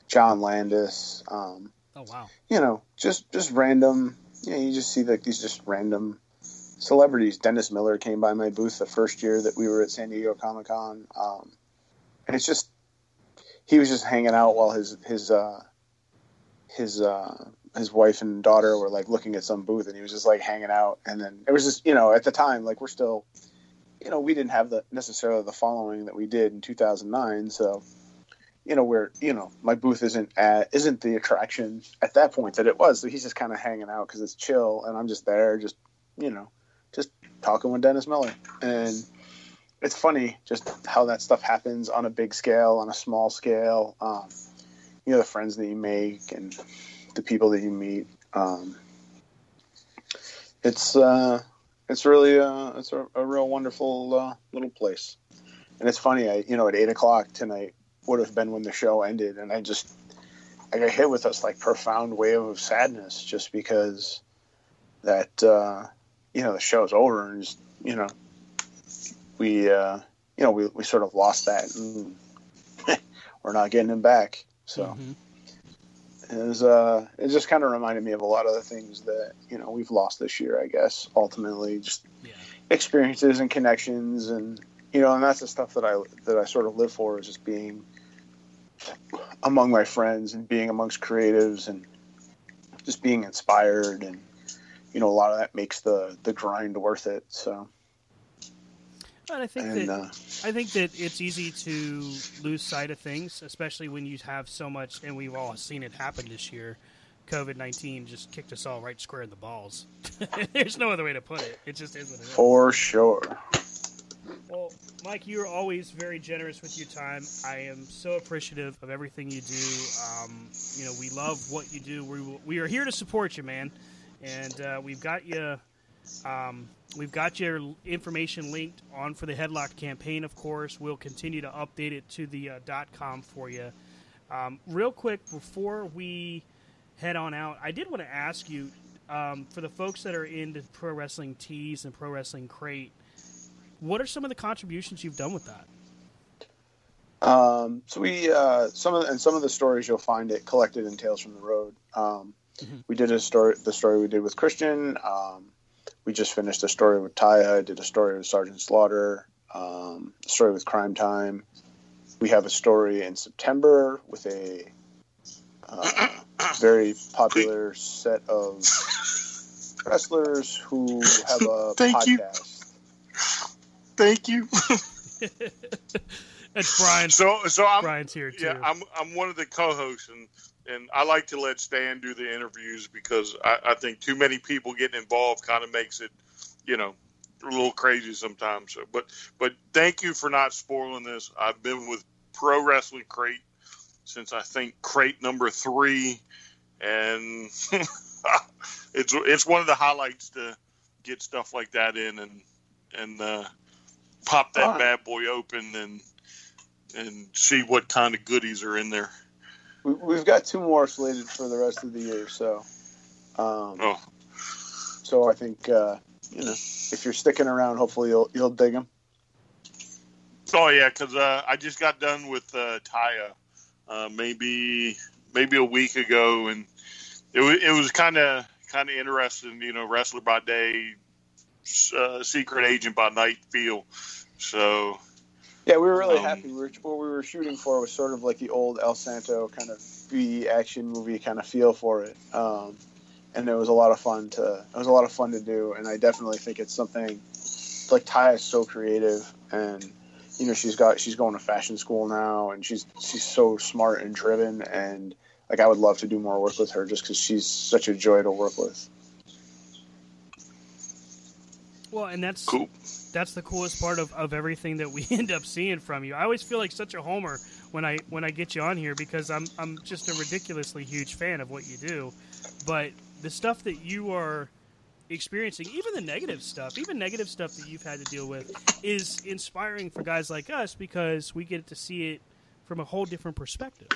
John Landis. Um, oh wow! You know, just just random. Yeah, you, know, you just see like these just random celebrities. Dennis Miller came by my booth the first year that we were at San Diego Comic Con, um, and it's just he was just hanging out while his his uh, his uh, his wife and daughter were like looking at some booth, and he was just like hanging out. And then it was just you know at the time like we're still you know we didn't have the necessarily the following that we did in 2009, so you know where you know my booth isn't at isn't the attraction at that point that it was. So he's just kind of hanging out because it's chill and i'm just there just you know just talking with dennis miller. And it's funny just how that stuff happens on a big scale on a small scale. Um, you know the friends that you make and the people that you meet. Um, it's uh, it's really uh, it's a, a real wonderful uh, little place. And it's funny i you know at eight o'clock tonight would have been when the show ended, and I just I got hit with this like profound wave of sadness just because that uh, you know the show's over and just, you know we uh, you know we, we sort of lost that and we're not getting him back so. Mm-hmm. It was uh it just kind of reminded me of a lot of the things that you know we've lost this year I guess ultimately just yeah. experiences and connections and you know, and that's the stuff that I that I sort of live for is just being among my friends and being amongst creatives and just being inspired and you know a lot of that makes the the grind worth it. So. And I think and, that uh, I think that it's easy to lose sight of things, especially when you have so much, and we've all seen it happen this year. COVID nineteen just kicked us all right square in the balls. There's no other way to put it. It just is what it is. For sure. Well, Mike, you're always very generous with your time. I am so appreciative of everything you do. Um, you know, we love what you do. We, we are here to support you, man. And uh, we've got you. Um, we've got your information linked on for the Headlock campaign. Of course, we'll continue to update it to the uh, .com for you. Um, real quick before we head on out, I did want to ask you um, for the folks that are into pro wrestling tees and pro wrestling crate what are some of the contributions you've done with that? Um, so we uh, some of the, and some of the stories you'll find it collected in Tales from the Road. Um, mm-hmm. We did a story, the story we did with Christian. Um, we just finished a story with Taya. I did a story with Sergeant Slaughter. Um, a story with Crime Time. We have a story in September with a uh, very popular set of wrestlers who have a Thank podcast. You. Thank you. That's Brian. So, so I'm Brian's here too. Yeah, I'm I'm one of the co-hosts, and and I like to let Stan do the interviews because I, I think too many people getting involved kind of makes it, you know, a little crazy sometimes. So, but but thank you for not spoiling this. I've been with Pro Wrestling Crate since I think crate number three, and it's it's one of the highlights to get stuff like that in and and uh, pop that right. bad boy open and and see what kind of goodies are in there. We've got two more slated for the rest of the year, so. Um, oh. So I think uh, you know if you're sticking around, hopefully you'll you'll dig them. Oh yeah, because uh, I just got done with uh, Taya, uh, maybe maybe a week ago, and it was it was kind of kind of interesting. You know, wrestler by day, uh, secret agent by night feel. So. Yeah, we were really um, happy. We were, what we were shooting for was sort of like the old El Santo kind of B action movie kind of feel for it, um, and it was a lot of fun to. It was a lot of fun to do, and I definitely think it's something like Ty is so creative, and you know she's got she's going to fashion school now, and she's she's so smart and driven, and like I would love to do more work with her just because she's such a joy to work with. Well, and that's Cool. that's the coolest part of, of everything that we end up seeing from you. I always feel like such a homer when I when I get you on here because I'm I'm just a ridiculously huge fan of what you do. But the stuff that you are experiencing, even the negative stuff, even negative stuff that you've had to deal with, is inspiring for guys like us because we get to see it from a whole different perspective.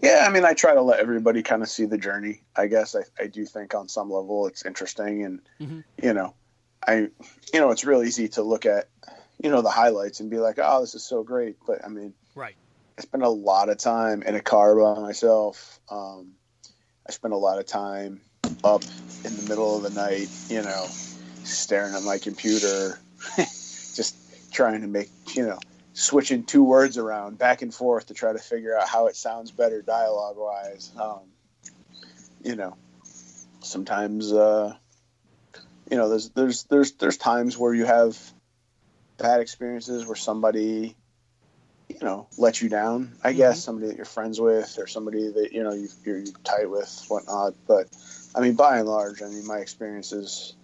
Yeah, I mean, I try to let everybody kind of see the journey. I guess I, I do think on some level it's interesting, and Mhm. you know, I, you know, it's real easy to look at, you know, the highlights and be like, oh, this is so great. But I mean, Right. I spent a lot of time in a car by myself. Um, I spent a lot of time up in the middle of the night, you know, staring at my computer, just trying to make, you know, switching two words around back and forth to try to figure out how it sounds better dialogue wise. Um, you know, sometimes, uh, you know, there's there's there's there's times where you have bad experiences where somebody, you know, let you down. I guess somebody that you're friends with or somebody that you know you, you're, you're tight with, whatnot. But I mean, by and large, I mean my experiences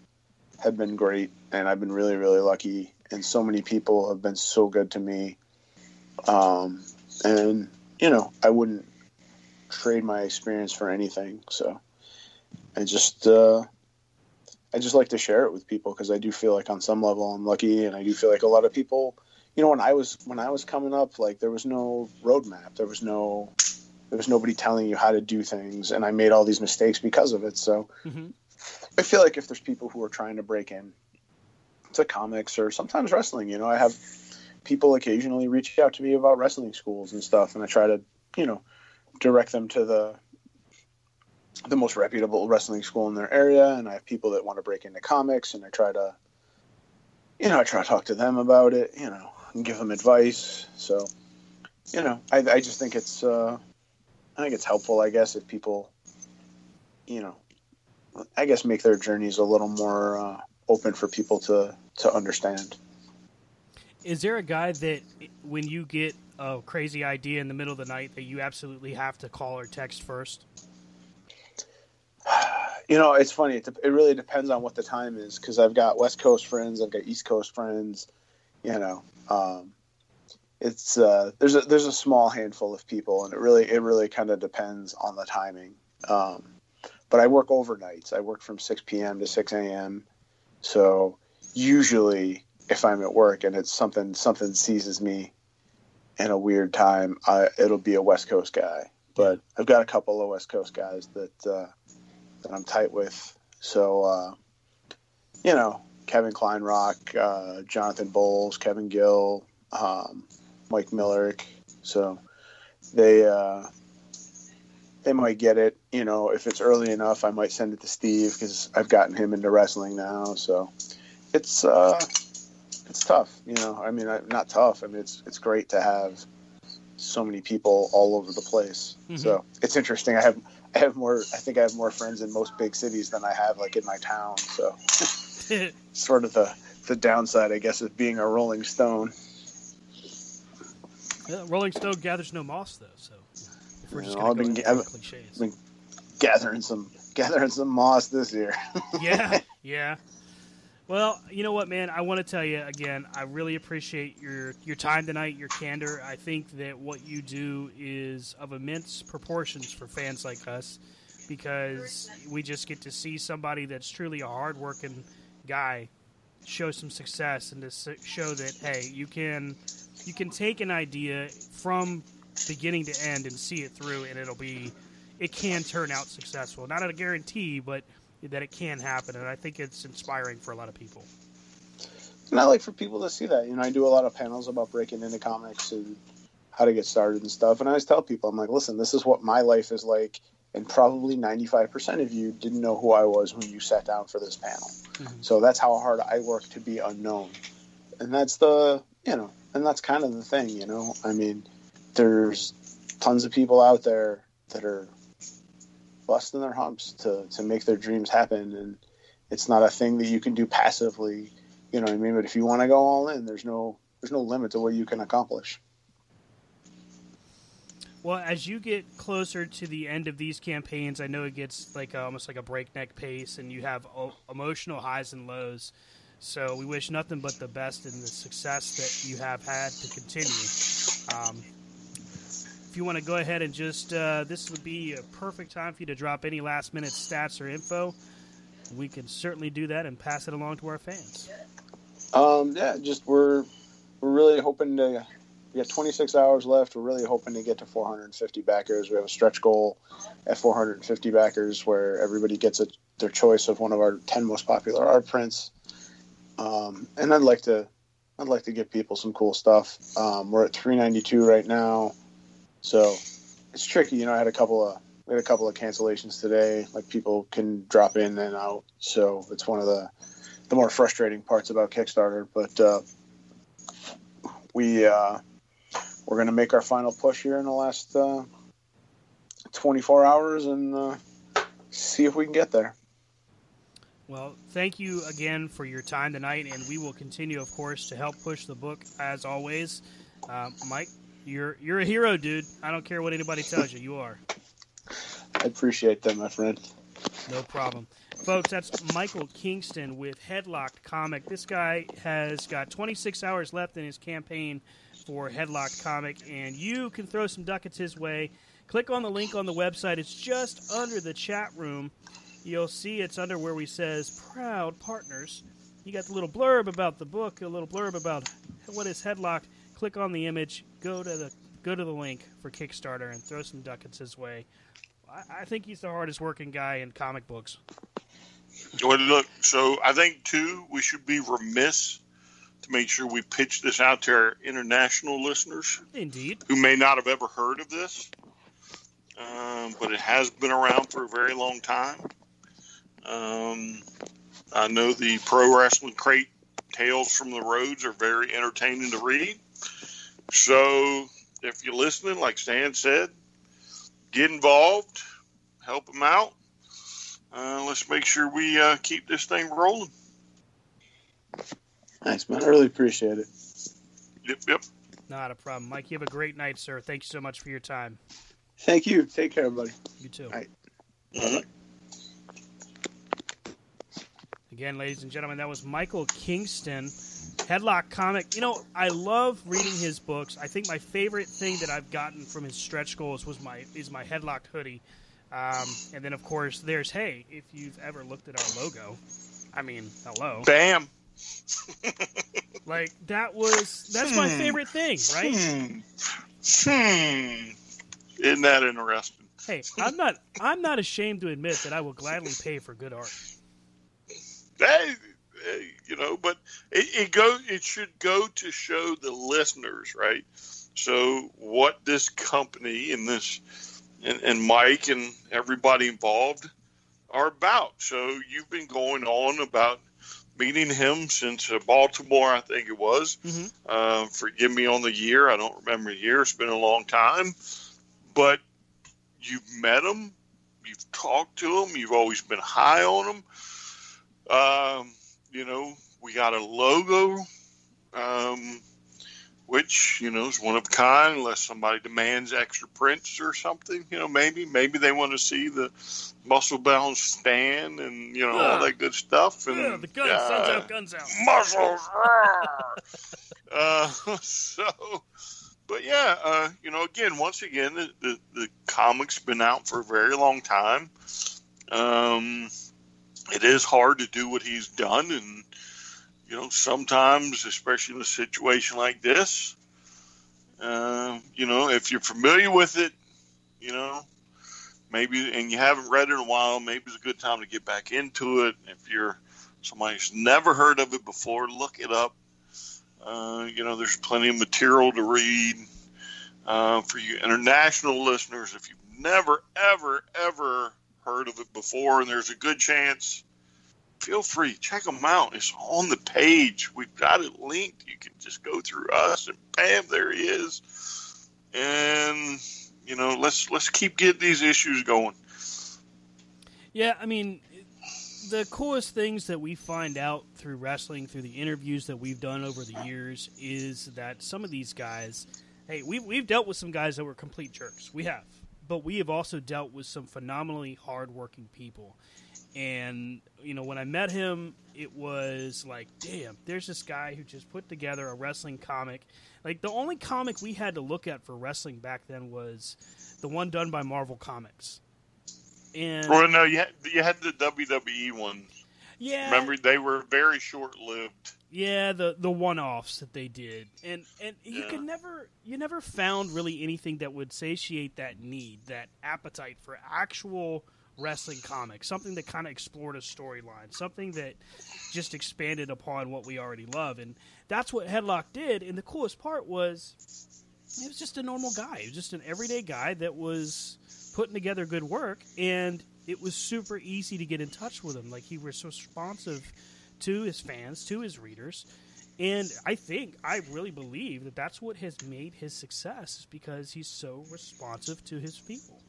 have been great, and I've been really really lucky. And so many people have been so good to me. Um, and you know, I wouldn't trade my experience for anything. So I just uh, I just like to share it with people because I do feel like on some level I'm lucky, and I do feel like a lot of people. You know, when I was when I was coming up, like there was no roadmap, there was no there was nobody telling you how to do things, and I made all these mistakes because of it. So Mhm. I feel like if there's people who are trying to break in to comics or sometimes wrestling, you know, I have people occasionally reach out to me about wrestling schools and stuff, and I try to, you know, direct them to the the most reputable wrestling school in their area. And I have people that want to break into comics, and I try to, you know, I try to talk to them about it, you know, and give them advice. So, you know, I, I just think it's, uh, I think it's helpful, I guess, if people, you know, I guess make their journeys a little more uh, open for people to to understand. Is there a guy that when you get a crazy idea in the middle of the night that you absolutely have to call or text first? You know, it's funny. It, it really depends on what the time is because I've got West Coast friends, I've got East Coast friends. You know, um, it's uh, there's a there's a small handful of people, and it really it really kind of depends on the timing. Um, but I work overnights. I work from 6 p.m. to 6 a.m. So usually, if I'm at work and it's something something seizes me in a weird time, I, it'll be a West Coast guy. But I've got a couple of West Coast guys that uh, that I'm tight with. So uh, you know, Kevin Kleinrock, uh, Jonathan Bowles, Kevin Gill, um, Mike Millerick. So they uh, they might get it. You know, if it's early enough, I might send it to Steve because I've gotten him into wrestling now. So it's uh, it's tough. You know, I mean, I, not tough. I mean, it's it's great to have so many people all over the place. Mhm. So it's interesting. I have I have more. I think I have more friends in most big cities than I have like in my town. So sort of the the downside, I guess, of being a Rolling Stone. Yeah, Rolling Stone gathers no moss, though. So if we're You just know, gonna I've been, into I've been gathering some gathering some moss this year. yeah, yeah. Well, you know what, man? I want to tell you again. I really appreciate your your time tonight, your candor. I think that what you do is of immense proportions for fans like us, because we just get to see somebody that's truly a hardworking guy show some success and to show that hey, you can you can take an idea from beginning to end and see it through, and it'll be it can turn out successful. Not a guarantee, but that it can happen, and I think it's inspiring for a lot of people. And I like for people to see that. You know, I do a lot of panels about breaking into comics and how to get started and stuff. And I always tell people, I'm like, listen, this is what my life is like. And probably 95% of you didn't know who I was when you sat down for this panel. Mm-hmm. So that's how hard I work to be unknown. And that's the, you know, and that's kind of the thing, you know. I mean, there's tons of people out there that are busting their humps to, to make their dreams happen. And it's not a thing that you can do passively You know what I mean? But if you want to go all in, there's no there's no limit to what you can accomplish. Well, as you get closer to the end of these campaigns, I know it gets like uh, almost like a breakneck pace, and you have o- emotional highs and lows. So we wish nothing but the best in the success that you have had to continue. Um, you want to go ahead and just, uh, this would be a perfect time for you to drop any last minute stats or info. We can certainly do that and pass it along to our fans. Um, yeah, just we're we're really hoping to. We got 26 hours left. We're really hoping to get to 450 backers. We have a stretch goal at 450 backers where everybody gets a, their choice of one of our 10 most popular art prints. Um, and I'd like to, I'd like to give people some cool stuff. Um, we're at 392 right now, so it's tricky. You know, I had a couple of we had a couple of cancellations today. Like people can drop in and out, so it's one of the the more frustrating parts about Kickstarter. But uh, we uh, we're going to make our final push here in the last uh, 24 hours and uh, see if we can get there. Well, thank you again for your time tonight, and we will continue, of course, to help push the book as always. Uh, Mike, you're you're a hero, dude. I don't care what anybody tells you. You are. I appreciate that, my friend. No problem. Folks, that's Michael Kingston with Headlocked Comic. This guy has got 26 hours left in his campaign for Headlocked Comic, and you can throw some ducats his way. Click on the link on the website. It's just under the chat room. You'll see it's under where we says proud partners. You got the little blurb about the book, a little blurb about what is Headlocked. Click on the image, go to the go to the link for Kickstarter, and throw some ducats his way. I, I think he's the hardest working guy in comic books. Well, look, so I think too we should be remiss to make sure we pitch this out to our international listeners. Indeed. Who may not have ever heard of this, um, but it has been around for a very long time. Um, I know the pro wrestling crate tales from the roads are very entertaining to read. So if you're listening, like Stan said, get involved, help them out. Uh, let's make sure we uh, keep this thing rolling. Thanks, man. I really appreciate it. Yep, yep. Not a problem. Mike, you have a great night, sir. Thank you so much for your time. Thank you. Take care, buddy. You too. All right. Mm-hmm. Again, ladies and gentlemen, that was Michael Kingston, Headlock Comic. You know, I love reading his books. I think my favorite thing that I've gotten from his stretch goals was my is my Headlocked hoodie. Um, and then, of course, there's hey, if you've ever looked at our logo, I mean, hello, bam. like that was that's my Hmm. favorite thing, right? Hmm. Hmm. Isn't that interesting? Hey, I'm not I'm not ashamed to admit that I will gladly pay for good art. Hey, you know, but it, it go it should go to show the listeners, right? So what this company and this and, and Mike and everybody involved are about. So you've been going on about meeting him since uh, Baltimore, I think it was. Mhm. Uh, forgive me on the year; I don't remember the year. It's been a long time, but you've met him, you've talked to him, you've always been high on him. Um, you know, we got a logo, um, which you know is one of a kind, unless somebody demands extra prints or something. You know, maybe maybe they want to see the muscle bound stand and you know all that good stuff. And Yeah, the guns, uh, guns out, guns out. muscles. uh, so, but yeah, uh, you know, again, once again, the, the, the comic's been out for a very long time. Um, it is hard to do what he's done, and you know, sometimes, especially in a situation like this, uh, you know, if you're familiar with it, you know, maybe, and you haven't read it in a while, maybe it's a good time to get back into it. If you're somebody who's never heard of it before, look it up. Uh, you know, there's plenty of material to read. Uh, for you international listeners, if you've never, ever, ever heard of it before, and there's a good chance, feel free, check them out. It's on the page. We've got it linked. You can just go through us, and bam, there he is. And you know, let's let's keep getting these issues going. Yeah, I mean, the coolest things that we find out through wrestling, through the interviews that we've done over the years, is that some of these guys, hey, we've, we've dealt with some guys that were complete jerks. We have. But we have also dealt with some phenomenally hardworking people. And, you know, when I met him, it was like, damn, there's this guy who just put together a wrestling comic. Like, the only comic we had to look at for wrestling back then was the one done by Marvel Comics. And Well, no, you had, you had the WWE ones. yeah, Remember, they were very short lived. Yeah, the the one offs that they did, and and you Yeah. could never you never found really anything that would satiate that need, that appetite for actual wrestling comics, something that kind of explored a storyline, something that just expanded upon what we already love, and that's what Headlock did. And the coolest part was, it was just a normal guy, it was just an everyday guy that was putting together good work, and it was super easy to get in touch with him. Like he was so responsive to his fans, to his readers. And I think, I really believe that that's what has made his success is because he's so responsive to his people.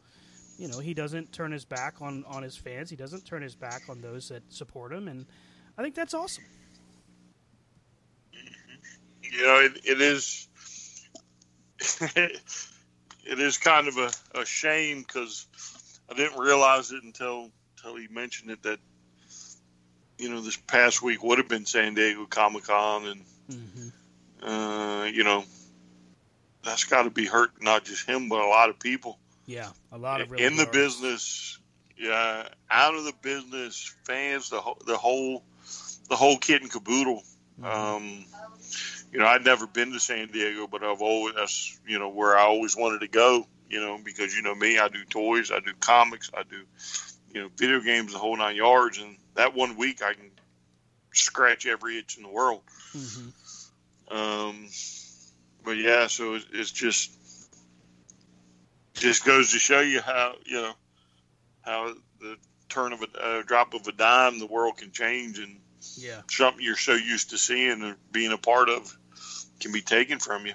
You know, he doesn't turn his back on, on his fans. He doesn't turn his back on those that support him. And I think that's awesome. Mm-hmm. You know, it, it is. it is kind of a, a shame because I didn't realize it until until he mentioned it that you know this past week would have been San Diego Comic Con and uh, you know that's got to be hurt not just him but a lot of people Yeah, a lot of really in the business, yeah, out of the business, fans, the whole, the whole, the whole kit and caboodle. Mm-hmm. Um, you know, I'd never been to San Diego, but I've always that's you know where I always wanted to go. You know, because you know me, I do toys, I do comics, I do you know video games, the whole nine yards, and that one week I can scratch every itch in the world. Mhm. Um, but yeah, so it's, it's just just goes to show you how you know how the turn of a uh, drop of a dime the world can change and Yeah. something you're so used to seeing and being a part of can be taken from you.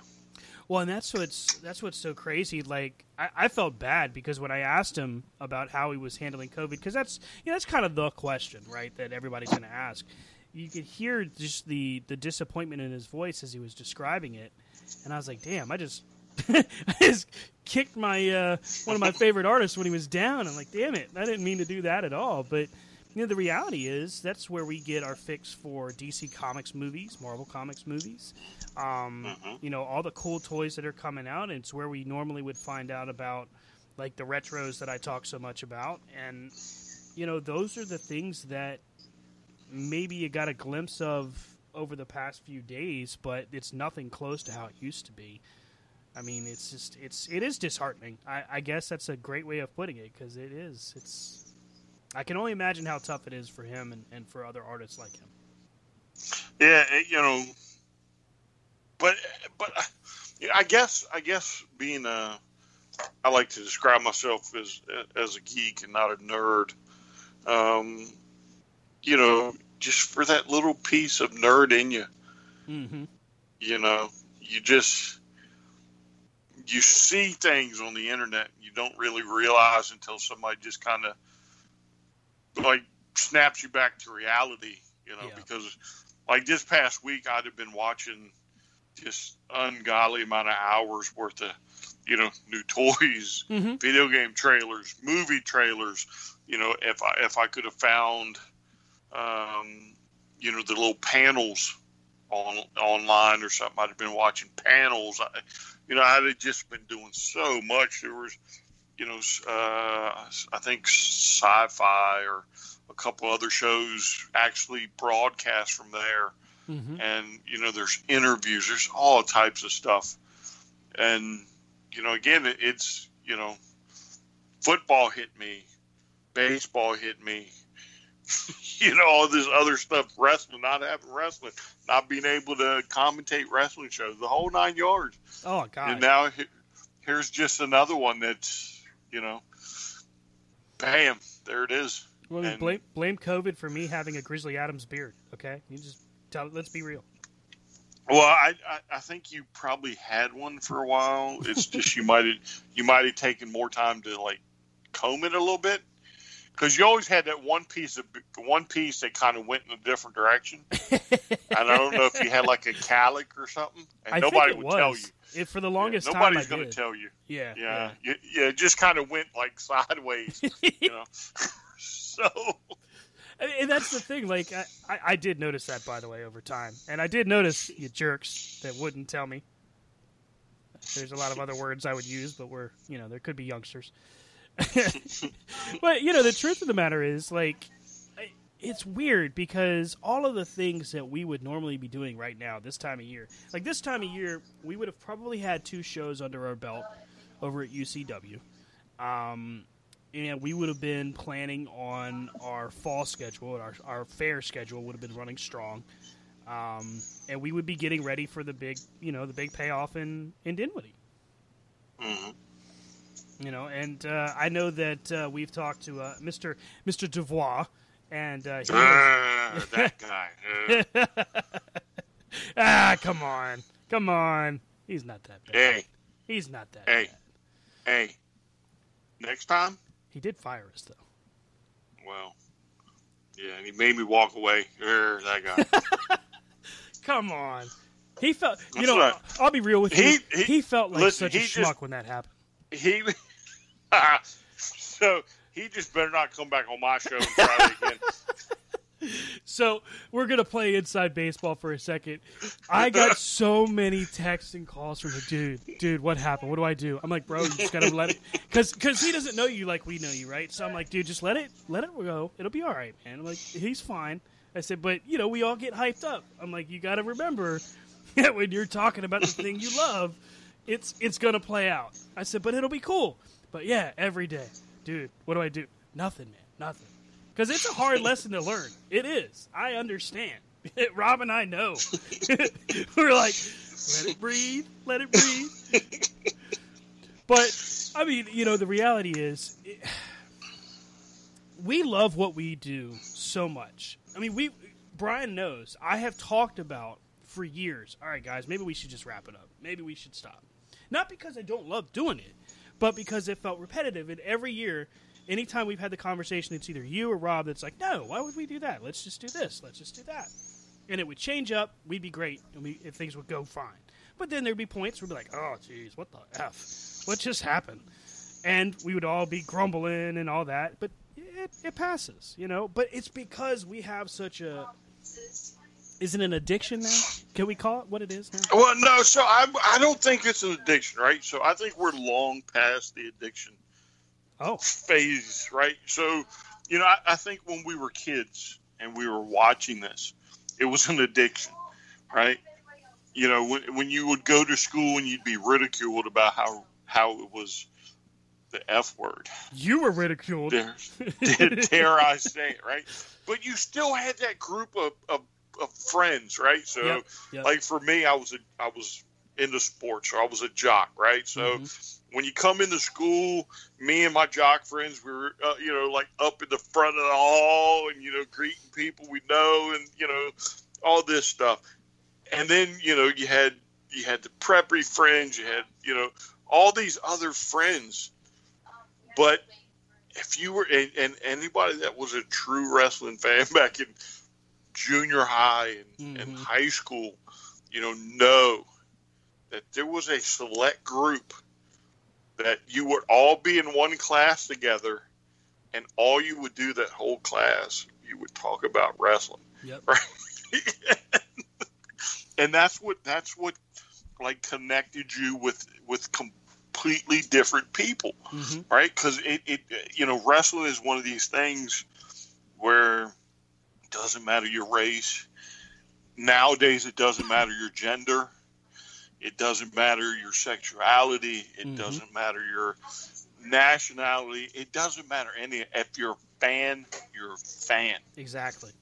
Well, and that's what's that's what's so crazy. Like I, I felt bad because when I asked him about how he was handling COVID, because that's you know that's kind of the question, right? That everybody's going to ask. You could hear just the the disappointment in his voice as he was describing it, and I was like, "Damn, I just I just kicked my uh, one of my favorite artists when he was down." I'm like, "Damn it, I didn't mean to do that at all." But you know, the reality is that's where we get our fix for DC Comics movies, Marvel Comics movies. Um, You know, all the cool toys that are coming out. And it's where we normally would find out about, like the retros that I talk so much about. And you know, those are the things that maybe you got a glimpse of over the past few days, but it's nothing close to how it used to be. I mean, it's just it's it is disheartening. I, I guess that's a great way of putting it because it is. It's I can only imagine how tough it is for him and, and for other artists like him. Yeah, it, you know, but but I guess I guess being a I like to describe myself as as a geek and not a nerd. Um, you know, just for that little piece of nerd in you, Mm-hmm. you know, you just you see things on the internet you don't really realize until somebody just kind of like snaps you back to reality you know Yeah. because like this past week i'd have been watching just ungodly amount of hours worth of you know new toys Mhm. video game trailers movie trailers you know if i if i could have found um you know the little panels on online or something. I'd have been watching panels. I, you know, I'd have just been doing so much. There was, you know, uh, I think sci-fi or a couple other shows actually broadcast from there. Mm-hmm. And you know, there's interviews. There's all types of stuff. And you know, again, it, it's you know, football hit me, baseball hit me. you know, all this other stuff, wrestling, not having wrestling, not being able to commentate wrestling shows, the whole nine yards. Oh God! And now here's just another one that's, you know, bam, there it is. well, and- blame blame COVID for me having a Grizzly Adams beard. Okay, you just tell. Let's be real. Well, I, I I think you probably had one for a while. It's just you might have you might have taken more time to like comb it a little bit, because you always had that one piece of one piece that kind of went in a different direction. and I don't know if you had like a calic or something, and I nobody would was. tell you. If for the longest Yeah, time, nobody's going to tell you. Yeah, Yeah, yeah, yeah it just kind of went like sideways, you know. so And that's the thing. Like, I, I, I did notice that, by the way, over time, and I did notice you jerks that wouldn't tell me. There's a lot of other words I would use, but we're, you know, there could be youngsters. but you know, the truth of the matter is, like, it's weird because all of the things that we would normally be doing right now, this time of year, like this time of year, we would have probably had two shows under our belt over at UCW. Um, and we would have been planning on our fall schedule and our, our fair schedule would have been running strong. Um, and we would be getting ready for the big you know the big payoff in in dinwiddie you know and uh, i know that uh, we've talked to uh, mr mr devois and uh, he Ah, that guy. Ah come on come on he's not that bad hey, he's not that hey, bad hey. Next time, he did fire us though well, yeah, and he made me walk away. Er, that guy. Come on. He felt, you That's know, right. I'll be real with He- you. He, he- felt like listen, such a schmuck just- when that happened. He. so he just better not come back on my show and try it again. So we're gonna play inside baseball for a second. I got so many texts and calls from the dude. Dude, what happened? What do I do? I'm like, bro, you just gotta let it, because because he doesn't know you like we know you, right? So I'm like, dude, just let it let it go. It'll be all right, man. I'm like, he's fine. I said, but you know, we all get hyped up. I'm like, you got to remember that when you're talking about the thing you love, it's it's gonna play out. I said, but it'll be cool. But yeah, every day, dude. What do I do? Nothing, man. Nothing. Because it's a hard lesson to learn. It is. I understand. Rob and I know. We're like, let it breathe, let it breathe. but I mean, you know, the reality is, it, we love what we do so much. I mean, we Brian knows. I have talked about for years. All right, guys, maybe we should just wrap it up. Maybe we should stop. Not because I don't love doing it, but because it felt repetitive. And every year, anytime we've had the conversation, it's either you or Rob that's like, "No, why would we do that? Let's just do this. Let's just do that." And it would change up. We'd be great, and we, if things would go fine. But then there'd be points where we'd be like, "Oh, geez, what the f? What just happened?" And we would all be grumbling and all that. But it, it passes, you know. But it's because we have such a. Is it an addiction now? Can we call it what it is now? Well, no. So I, I don't think it's an addiction, right? So I think we're long past the addiction Oh, phase, right? So, you know, I, I think when we were kids and we were watching this, it was an addiction, right? You know, when, when you would go to school and you'd be ridiculed about how how it was the F word. you were ridiculed. Dare, dare, I say it, right? But you still had that group of, of, of friends, right? So, Yep, yep. like for me, I was a, I was into sports, or I was a jock, right? So, Mm-hmm. when you come into school, me and my jock friends, we were, uh, you know, like up in the front of the hall, and you know, greeting people we know, and you know, all this stuff. And then you know, you had you had the preppy friends, you had you know, all these other friends but if you were, and, and anybody that was a true wrestling fan back in junior high and, and high school, you know, know that there was a select group that you would all be in one class together, and all you would do that whole class, you would talk about wrestling. Yep. Right? and that's what that's what like connected you with with completely different people Mm-hmm. right because it, it you know wrestling is one of these things where doesn't matter your race nowadays it doesn't matter your gender it doesn't matter your sexuality it Mhm. doesn't matter your nationality it doesn't matter any if you're a fan you're a fan Exactly.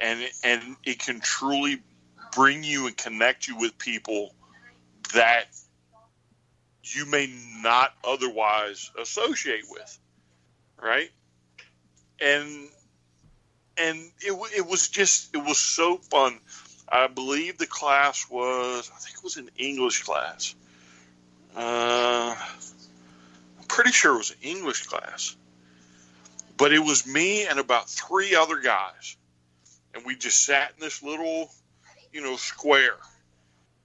and it, and it can truly bring you and connect you with people that you may not otherwise associate with, right? And and it it was just it was so fun. I believe the class was I think it was an English class. Uh, I'm pretty sure it was an English class, But it was me and about three other guys, and we just sat in this little, you know, square,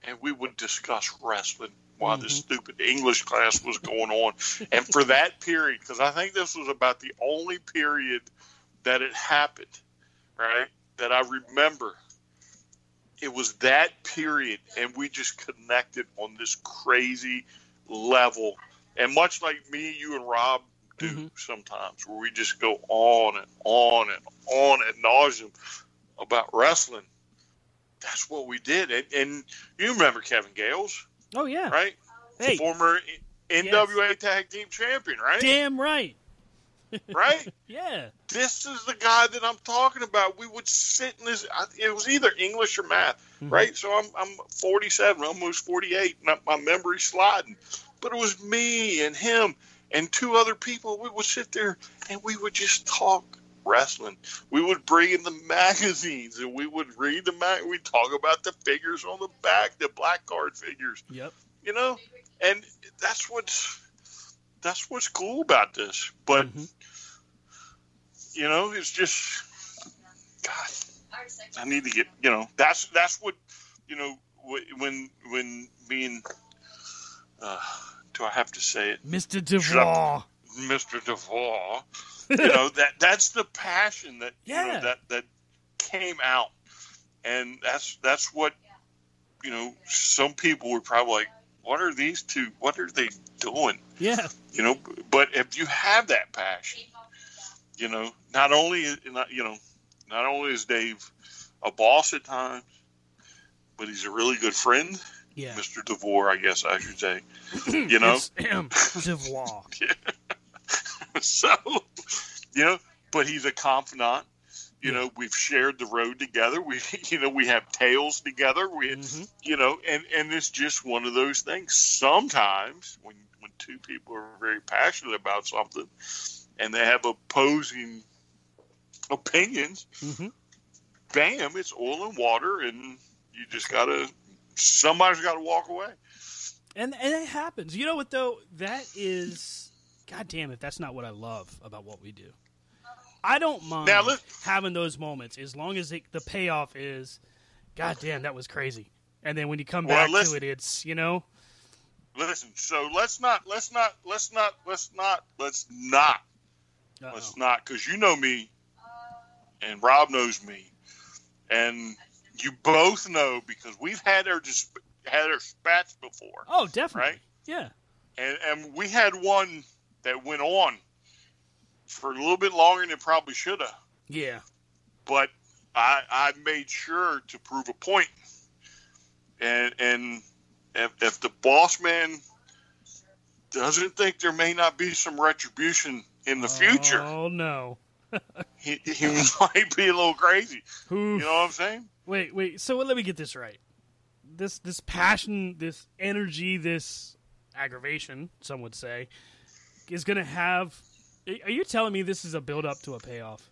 and we would discuss wrestling while this stupid English class was going on. And for that period, because I think this was about the only period that it happened, right? That I remember. It was that period, and we just connected on this crazy level. And much like me, you, and Rob do mm-hmm. sometimes, where we just go on and on and on at nauseum about wrestling. That's what we did. And, and you remember Kevin Gales, Oh yeah. right? Hey. Former NWA Tag Team Champion, right? Damn right. Right? Yeah. this is the guy that I'm talking about. We would sit in this. It was either English or math, mm-hmm. right? So I'm I'm 47, almost 48, and my memory's sliding. But it was me and him and two other people. We would sit there and we would just talk wrestling. We would bring in the magazines and we would read the mag. We'd talk about the figures on the back, the black card figures. Yep. You know, and that's what's that's what's cool about this. But mm-hmm. You know, it's just God. I need to get you know that's that's what you know when when being uh, do I have to say it, Mr. DeVore. Mr. DeVore? you know that that's the passion that you Yeah. know that that came out, and that's that's what you know. Some people were probably like, "What are these two? What are they doing?" Yeah. you know but if you have that passion you know not only you know not only is dave a boss at times but he's a really good friend. Yeah. mr devore i guess i should say. You know? DeVore. so you know but he's a confidant. You know we've shared the road together. We you know we have tales together. We Mm-hmm. you know and and it's just one of those things. Sometimes when when two people are very passionate about something and they have opposing opinions Mm-hmm. bam it's oil and water and you just gotta somebody's gotta walk away And and it happens. You know what though? That is God damn it, that's not what I love about what we do. I don't mind Now, having those moments as long as it, the payoff is God damn, that was crazy. And then when you come Well, back to it it's, you know, listen so let's not let's not let's not let's not let's not let's not because you know me and rob knows me and you both know because we've had our just had our spats before Oh, definitely. right Yeah. and and we had one that went on for a little bit longer than it probably should have Yeah. but I I made sure to prove a point. And and if, if the boss man doesn't think there may not be some retribution in the future, Oh no. he, he might be a little crazy. Who You know what I'm saying? Wait, wait. So let me get this right. This this passion, this energy, this aggravation, some would say, is going to have. Are you telling me this is a build up to a payoff?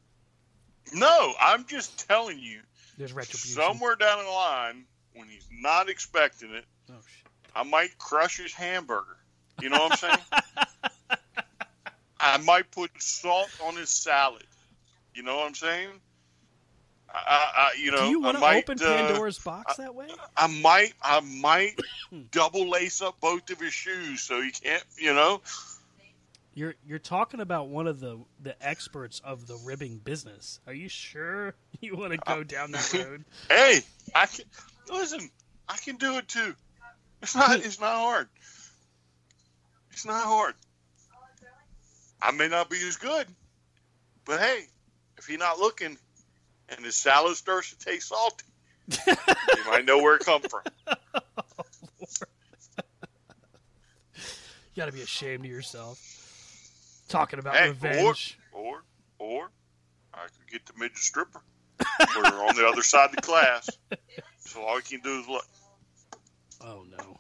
No, I'm just telling you. There's retribution. Somewhere down the line, when he's not expecting it, Oh, shit. I might crush his hamburger. You know what I'm saying? I might put salt on his salad. You know what I'm saying? I, I, I you know, Do you I want to open uh, Pandora's box that way? I might, I might double lace up both of his shoes so he can't. You know, You're you're talking about one of the the experts of the ribbing business. Are you sure you want to go down that road? hey, I can listen. I can do it too. It's not. It's not hard. It's not hard. I may not be as good, but hey, if he's not looking, and his salad starts to taste salty, you might know where it come from. You got to be ashamed of yourself. Talking about Hey, revenge. or or or I could get the midget stripper. We're on the other side of the class, so all you can do is look. Oh no.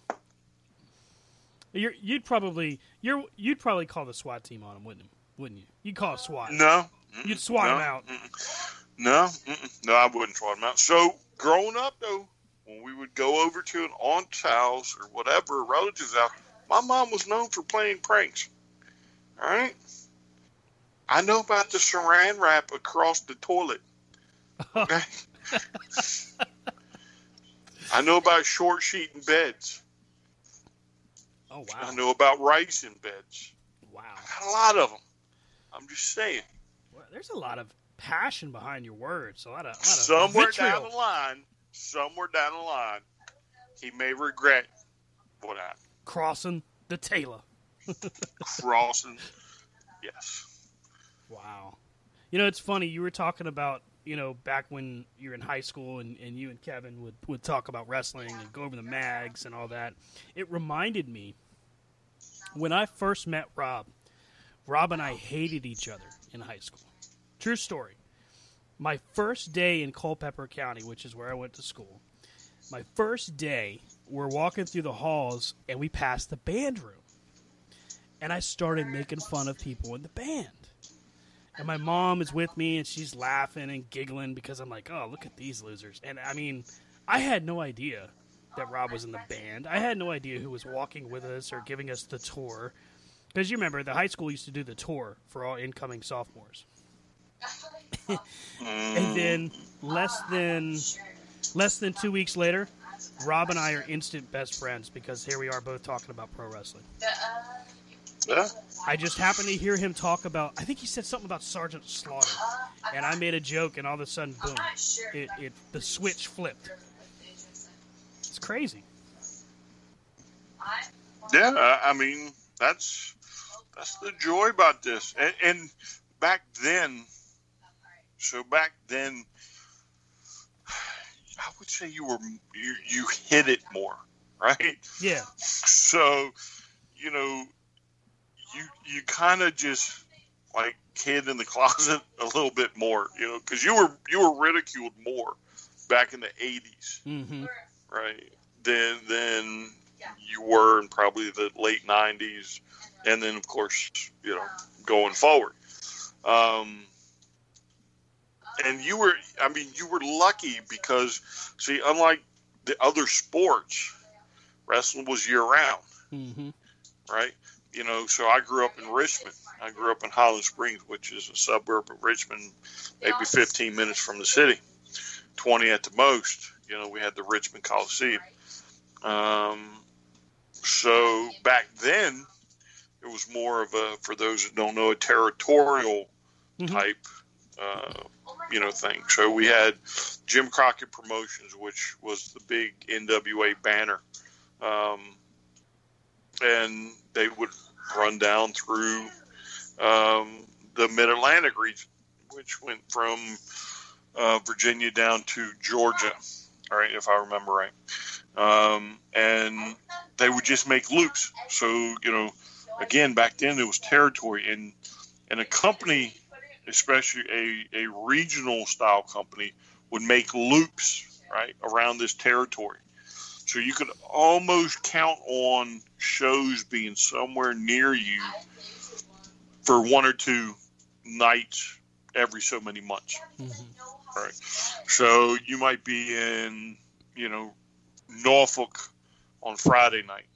You're, you'd probably you're you'd probably call the SWAT team on him, wouldn't you? Wouldn't you? You'd call SWAT. No, You'd swat no, him out. No, mm-mm. no, I wouldn't swat him out. So growing up, though, when we would go over to an aunt's house or whatever, a relative's out, my mom was known for playing pranks. All right, I know about the saran wrap across the toilet. Okay. I know about short sheet in beds. Oh wow! I know about rice in beds. Wow. I got a lot of them. I'm just saying. Well, there's a lot of passion behind your words. A lot of, a lot of somewhere vitriol. down the line, somewhere down the line, he may regret what happened. crossing the Taylor. Crossing, yes. Wow. You know, it's funny. You were talking about, you know, back when you're in high school and, and you and Kevin would, would talk about wrestling and go over the mags and all that. It reminded me when I first met Rob, Rob and I hated each other in high school. True story. My first day in Culpeper County, which is where I went to school, my first day, we're walking through the halls and we passed the band room. And I started making fun of people in the band. And my mom is with me and she's laughing and giggling because I'm like, oh, look at these losers. And I mean, I had no idea that Rob was in the band. I had no idea who was walking with us or giving us the tour. Because you remember, the high school used to do the tour for all incoming sophomores. and then less than less than two weeks later, Rob and I are instant best friends because here we are both talking about pro wrestling. Uh, Yeah. I just happened to hear him talk about. I think he said something about Sergeant Slaughter, and I made a joke, and all of a sudden, boom! It, it the switch flipped. It's crazy. Yeah, I- mean that's that's the joy about this. And, and back then, so back then, I would say you were you you hit it more, right? Yeah. So, you know, you you kind of just like hid in the closet a little bit more, you know, because you were you were ridiculed more back in the '80s, Mm-hmm. right? Than than you were in probably the late '90s, and then of course, you know, going forward. Um, and you were, I mean, you were lucky because, see, unlike the other sports, wrestling was year round Mm-hmm. right? You know, so I grew up in Richmond. I grew up in Highland Springs, which is a suburb of Richmond, maybe 15 minutes from the city, 20 at the most. You know, we had the Richmond Coliseum. Um, so back then, it was more of a, for those that don't know, a territorial type, uh, you know, thing. So we had Jim Crockett Promotions, which was the big NWA banner. Um, and they would run down through um, the Mid Atlantic region, which went from uh, Virginia down to Georgia, all right, if I remember right. Um, and they would just make loops. So you know, again, back then it was territory, and and a company, especially a, a regional style company, would make loops right around this territory. So you could almost count on shows being somewhere near you for one or two nights every so many months. All right. So you might be in, you know, Norfolk on Friday night.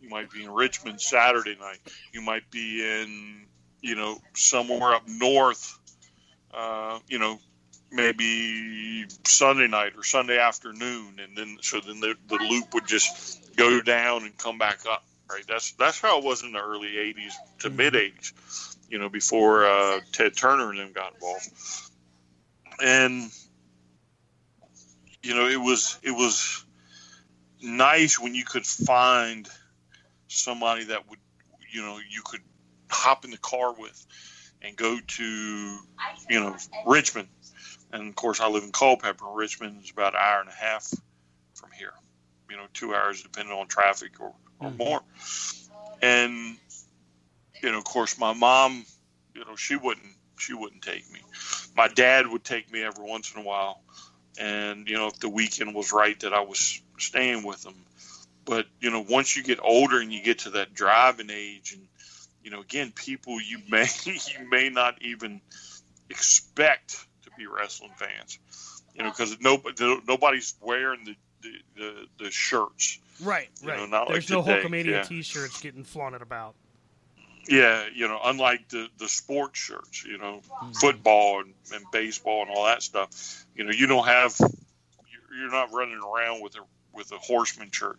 You might be in Richmond Saturday night. You might be in, you know, somewhere up north, uh, you know, maybe Sunday night or Sunday afternoon, and then so then the, the loop would just go down and come back up. Right. That's that's how it was in the early '80s to mid '80s. You know, before uh, Ted Turner and them got involved, and you know it was it was nice when you could find somebody that would you know you could hop in the car with and go to you know Richmond and of course I live in Culpeper. Richmond is about an hour and a half from here. You know, two hours depending on traffic or, or mm-hmm. more. And you know, of course, my mom, you know, she wouldn't she wouldn't take me. My dad would take me every once in a while, and you know, if the weekend was right, that I was staying with them. But you know, once you get older and you get to that driving age, and you know, again, people you may you may not even expect be wrestling fans, you know, because nobody nobody's wearing the the, the, the shirts. Right, You right. know, not There's like no today, Hulkamania yeah. T-shirts getting flaunted about. Yeah, you know, unlike the the sports shirts, you know, Mm-hmm. football and, and baseball and all that stuff. You know, you don't have you're- you're not running around with a with a horseman shirt.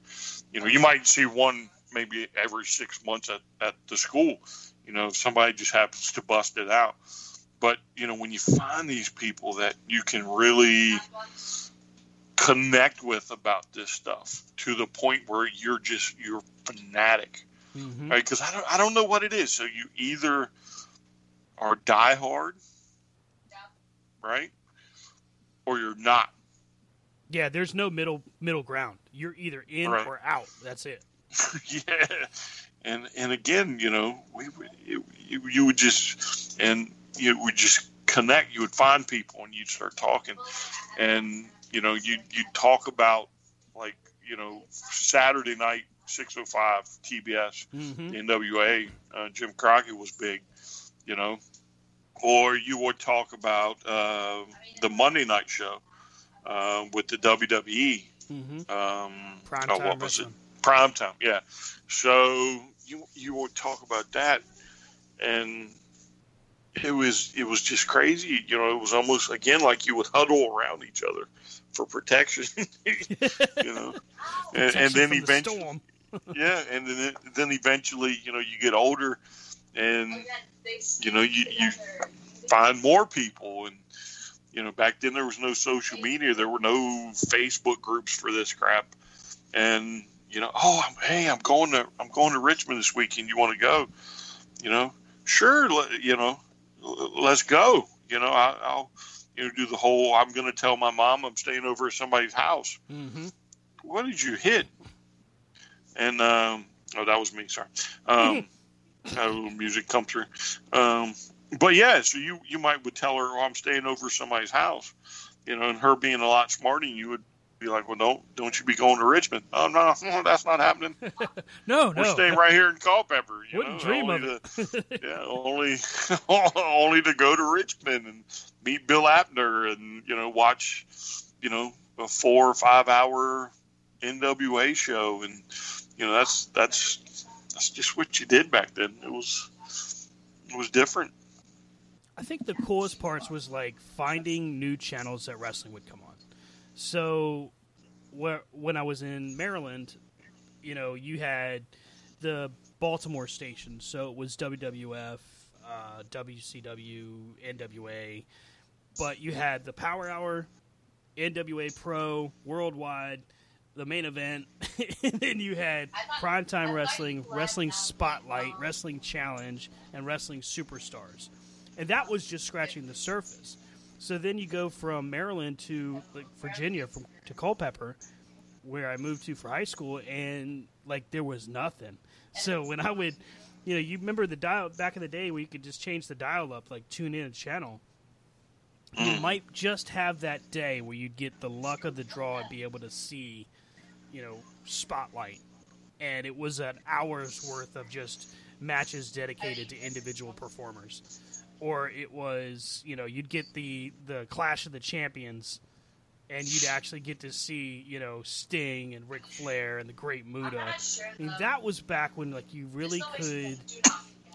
You know, you might see one maybe every six months at, at the school. You know, if somebody just happens to bust it out. But you know, when you find these people that you can really connect with about this stuff to the point where you're just you're fanatic Mhm. right? Because I don't, I don't know what it is. So you either are diehard, right, or you're not. Yeah, there's no middle middle ground. You're either in Right. or out. That's it. yeah, and and again, you know, we you, you would just and you would just connect. You would find people and you'd start talking, and you know, you you talk about like you know Saturday night. 605 TBS, Mhm. NWA, uh, Jim Crockett was big, you know, or you would talk about uh, the Monday night show uh, with the WWE. Mm-hmm. Um, Prime oh, time what was it? Prime time, yeah. So you you would talk about that, and it was it was just crazy. You know, it was almost again like you would huddle around each other for protection. you know, and, and then from the eventually, yeah, and then then eventually, you know, you get older, and you know, you you find more people, and you know, back then there was no social media, there were no Facebook groups for this crap, and you know, oh, I'm, hey, I'm going to I'm going to Richmond this weekend. You want to go? You know, sure, you know, l- let's go. You know, I, I'll you know do the whole. I'm going to tell my mom I'm staying over at somebody's house Mm-hmm. what did you hit? And um, oh, that was me. Sorry. Um, had a little music come through. Um, but yeah, so you you might would tell her, "Oh, I'm staying over somebody's house," you know, and her being a lot smarter than you would be like, "Well, don't don't you be going to Richmond?" Oh no, that's not happening. No, We're no. staying right here in Culpeper. You Wouldn't know, dream only of to, yeah, only only to go to Richmond and meet Bill Abner and you know watch you know a four or five hour NWA show and you know that's that's that's just what you did back then. It was it was different. I think the coolest parts was like finding new channels that wrestling would come on. So, where, when I was in Maryland, you know, you had the Baltimore station, so it was WWF, uh, WCW, NWA, but you had the Power Hour, NWA Pro, Worldwide, the main event, and then you had Primetime Wrestling, Wrestling Spotlight, Wrestling Challenge, and Wrestling Superstars. And that was just scratching the surface. So then you go from Maryland to like Virginia, from to Culpeper, where I moved to for high school, and like there was nothing. So when I would, you know, you remember the dial back in the day where you could just change the dial up, like tune in a channel. You mm. might just have that day where you'd get the luck of the draw and be able to see, you know, spotlight, and it was an hour's worth of just matches dedicated to individual performers or it was you know you'd get the the clash of the champions and you'd actually get to see you know Sting and Ric Flair and the Great Muta. I mean, that was back when like you really could.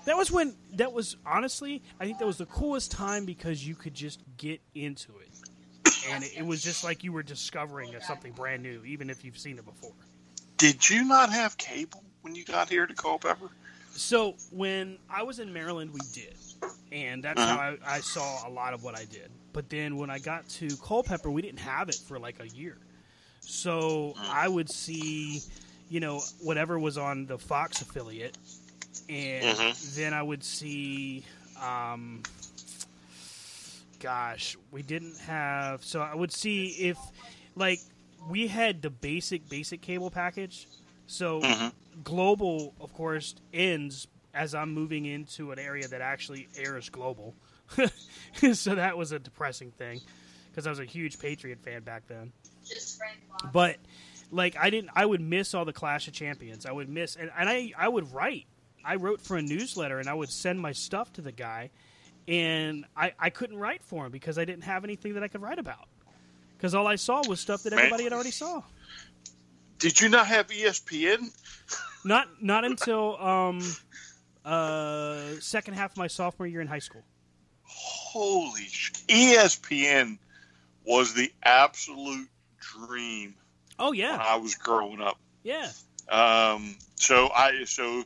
That was when that was honestly I think that was the coolest time because you could just get into it, and it, it was just like you were discovering something brand new, even if you've seen it before. Did you not have cable when you got here to Culpeper? So when I was in Maryland, we did, and that's how I, I saw a lot of what I did. But then when I got to Culpeper, we didn't have it for like a year. So I would see, you know, whatever was on the Fox affiliate, and Mhm. then I would see, um, gosh, we didn't have. So I would see if, like, we had the basic basic cable package. So Mhm. global, of course, ends as I'm moving into an area that actually airs global. so that was a depressing thing because I was a huge Patriot fan back then. But like I didn't, I would miss all the Clash of Champions. I would miss, and, and I I would write. I wrote for a newsletter, and I would send my stuff to the guy, and I I couldn't write for him because I didn't have anything that I could write about. Because all I saw was stuff that Man. everybody had already saw. Did you not have ESPN? Not not until um, Uh, second half of my sophomore year in high school. Holy sh- ESPN was the absolute dream Oh yeah, when I was growing up. yeah. Um, so I so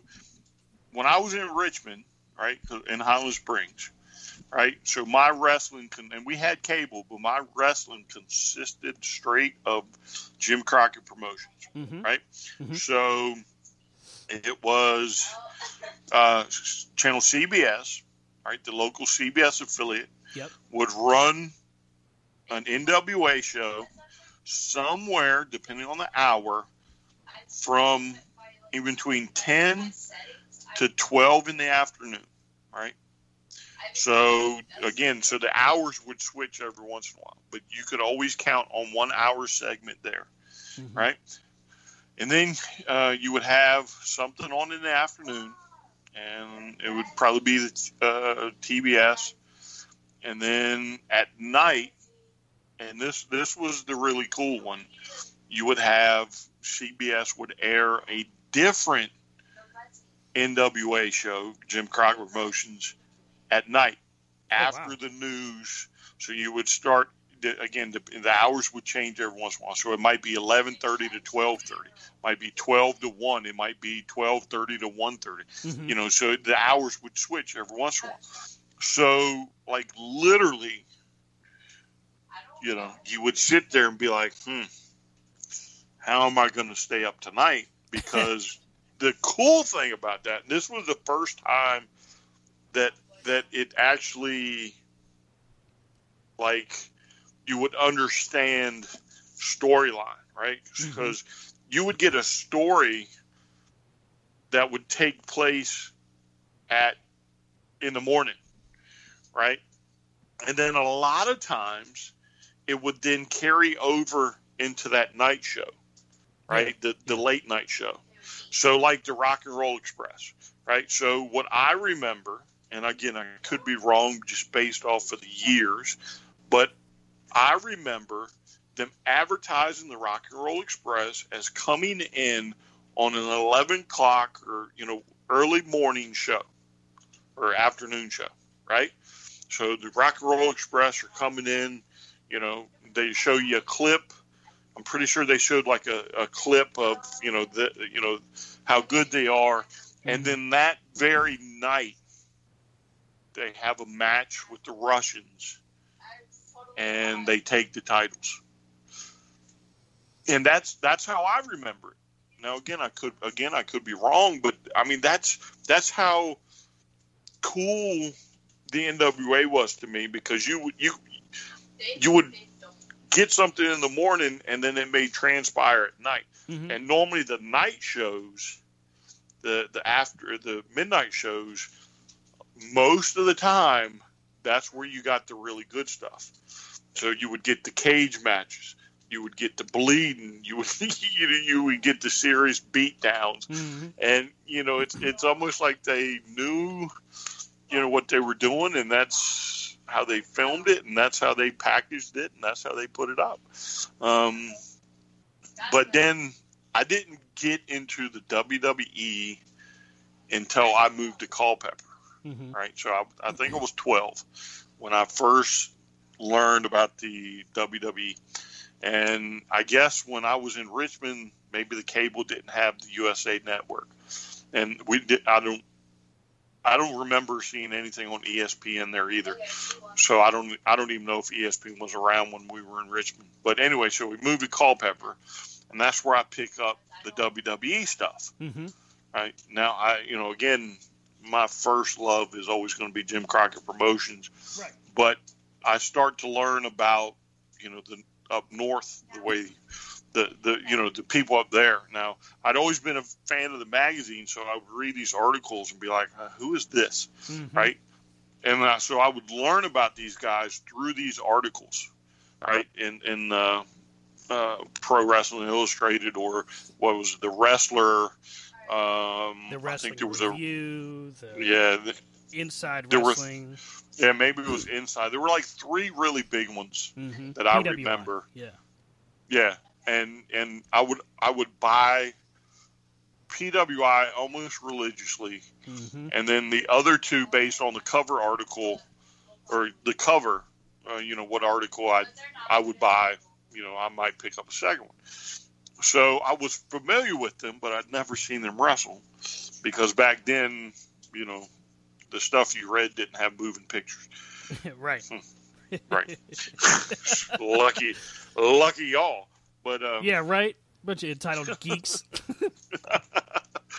when I was in Richmond, right, in Highland Springs, right. So my wrestling con- and we had cable, but my wrestling consisted straight of Jim Crockett Promotions, Mhm. right. So it was uh, channel CBS, right, the local CBS affiliate Yep. would run an NWA show somewhere, depending on the hour, from in between 10 to 12 in the afternoon, right? So, again, so the hours would switch every once in a while, but you could always count on one hour segment there, right? And then uh, you would have something on in the afternoon, and it would probably be the uh, TBS. And then at night, and this this was the really cool one. You would have CBS would air a different NWA show, Jim Crockett Promotions, at night after the news. So you would start again. The, the hours would change every once in a while. So it might be eleven thirty to twelve thirty. Might be twelve to one. It might be twelve thirty to one Mhm. You know, so the hours would switch every once in a while. So like literally you know, you would sit there and be like, hmm, how am I going to stay up tonight? Because the cool thing about that, and this was the first time that that it actually like you would understand storyline, right? Mm-hmm. Because you would get a story that would take place at in the morning, right? And then a lot of times it would then carry over into that night show, right? The the late night show. So like the Rock and Roll Express, right? So what I remember, and again I could be wrong just based off of the years, but I remember them advertising the Rock and Roll Express as coming in on an eleven o'clock or you know early morning show or afternoon show, right? So the Rock and Roll Express are coming in, you know, they show you a clip. I'm pretty sure they showed like a, a clip of, you know, the you know, how good they are. And mm-hmm. then that very night they have a match with the Russians and they take the titles. And that's that's how I remember it. Now again I could again I could be wrong, but I mean that's that's how cool the NWA was to me because you would you you would get something in the morning and then it may transpire at night. Mm-hmm. And normally the night shows, the the after the midnight shows, most of the time that's where you got the really good stuff. So you would get the cage matches, you would get the bleeding, you would you, you would get the serious beat downs, and you know it's it's almost like they knew you know what they were doing and that's how they filmed it and that's how they packaged it and that's how they put it up. Um, but then i didn't get into the wwe until i moved to culpeper right? So I, I think i was 12 when i first learned about the wwe and i guess when i was in richmond maybe the cable didn't have the usa network and we did i don't I don't remember seeing anything on ESPN there either. So I don't I don't even know if ESPN was around when we were in Richmond. But anyway, so we moved to Culpeper, and that's where I pick up the WWE stuff. Mm-hmm. Right now, I you know again, my first love is always going to be Jim Crockett Promotions. Right. But I start to learn about you know the up north the way the, the you know the people up there. Now I'd always been a fan of the magazine, so I would read these articles and be like, uh, "Who is this?" Right? And so I would learn about these guys through these articles, right? In in uh, uh, Pro Wrestling Illustrated or what was it, the Wrestler? Um, The I think there was a review, the yeah. The, inside there were- wrestling. yeah, maybe it was inside. There were like three really big ones Mhm. that I PWI, remember. Yeah. Yeah, and and I would I would buy PWI almost religiously, Mm-hmm. and then the other two based on the cover article or the cover. Uh, you know what article I I would buy. You know I might pick up a second one. So I was familiar with them, but I'd never seen them wrestle because back then, you know, the stuff you read didn't have moving pictures. right. Right. lucky, lucky y'all. But um, Yeah, right. Bunch of entitled geeks.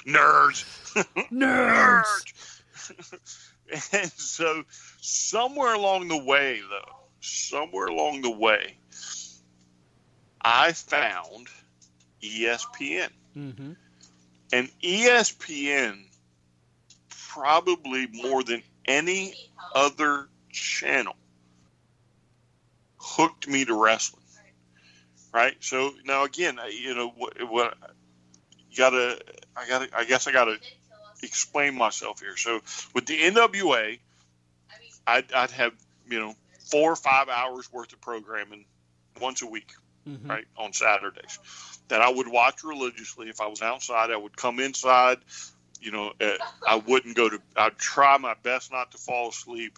nerds. Nerds. and so somewhere along the way though somewhere along the way i found espn Mm-hmm. and espn probably more than any other channel hooked me to wrestling right so now again you know what, what you gotta i gotta i guess i gotta explain myself here. So with the NWA, I'd, I'd have you know four or five hours worth of programming once a week, Mhm. right on Saturdays, that I would watch religiously. If I was outside, I would come inside. You know, uh, I wouldn't go to. I'd try my best not to fall asleep.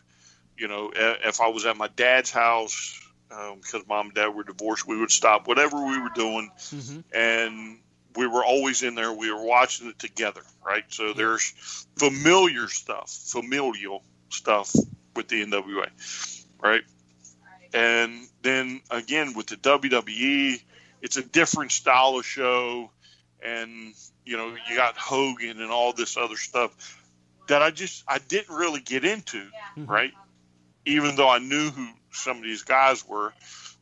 You know, uh, if I was at my dad's house um, because mom and dad were divorced, we would stop whatever we were doing Mm-hmm. and we were always in there. We were watching it together, right? So there's familiar stuff, familial stuff with the NWA, right? And then again with the WWE, it's a different style of show, and you know you got Hogan and all this other stuff that I just I didn't really get into, mm-hmm. right? Even though I knew who some of these guys were,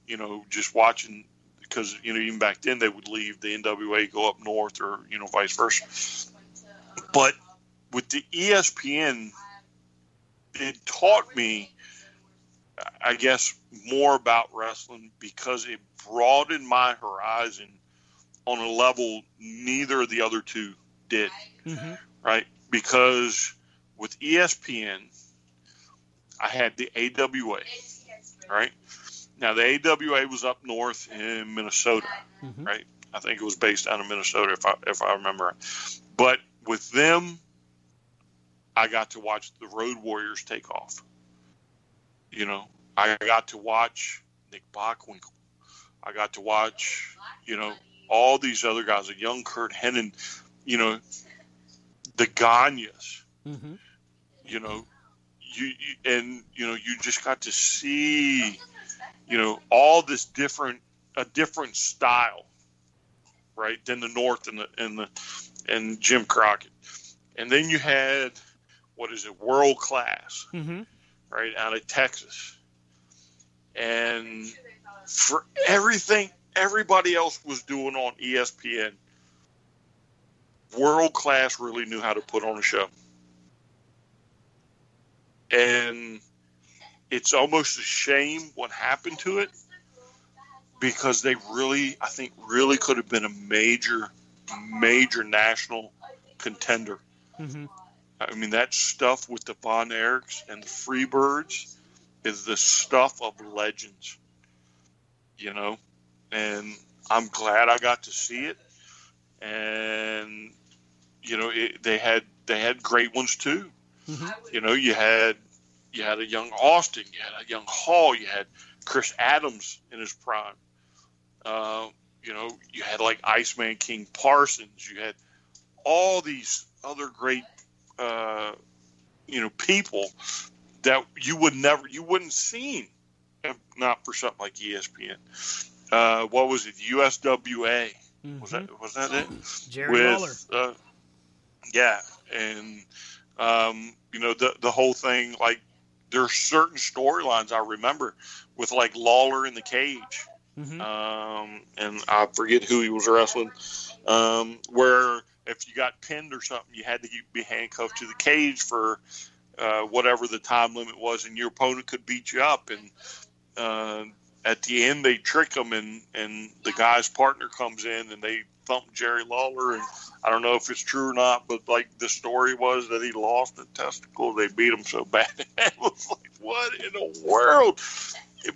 you know, just watching because you know even back then they would leave the NWA go up north or you know vice versa. But with the ESPN, it taught me, I guess, more about wrestling because it broadened my horizon on a level neither of the other two did. Mm-hmm. Right? Because with ESPN, I had the AWA. Right? Now the AWA was up north in Minnesota, Mhm. right? I think it was based out of Minnesota, if I if I remember. right. But with them, I got to watch the Road Warriors take off. You know, I got to watch Nick Bockwinkel. I got to watch, you know, all these other guys, a young Curt Hennig, you know, the Gagnes Mm-hmm. you know you, you and you know you just got to see you know all this different a different style right than the north and the and the and jim crockett and then you had what is it world class Mm-hmm. right out of texas and for everything everybody else was doing on espn world class really knew how to put on a show. And it's almost a shame what happened to it because they really i think really could have been a major major national contender. Mm-hmm. i mean that stuff with the von erichs and the freebirds is the stuff of legends you know and i'm glad i got to see it and you know it, they had they had great ones too Mm-hmm. you know, you had you had a young Austin, you had a young Hall, you had Chris Adams in his prime. Uh, you know, you had like Iceman King Parsons. You had all these other great, uh, you know, people that you would never, you wouldn't seen if not for something like ESPN. Uh, what was it? USWA was that was that it? Mm-hmm. Jerry Lawler. Uh, yeah, and um, you know the the whole thing. Like there's certain storylines I remember with like Lawler in the cage, Mm-hmm. um, and I forget who he was wrestling. Um, where if you got pinned or something, you had to be handcuffed to the cage for uh, whatever the time limit was, and your opponent could beat you up. And uh, at the end, they trick him, and and the guy's partner comes in, and they thump Jerry Lawler. And I don't know if it's true or not, but like the story was that he lost a testicle. They beat him so bad. it was like, what in the world?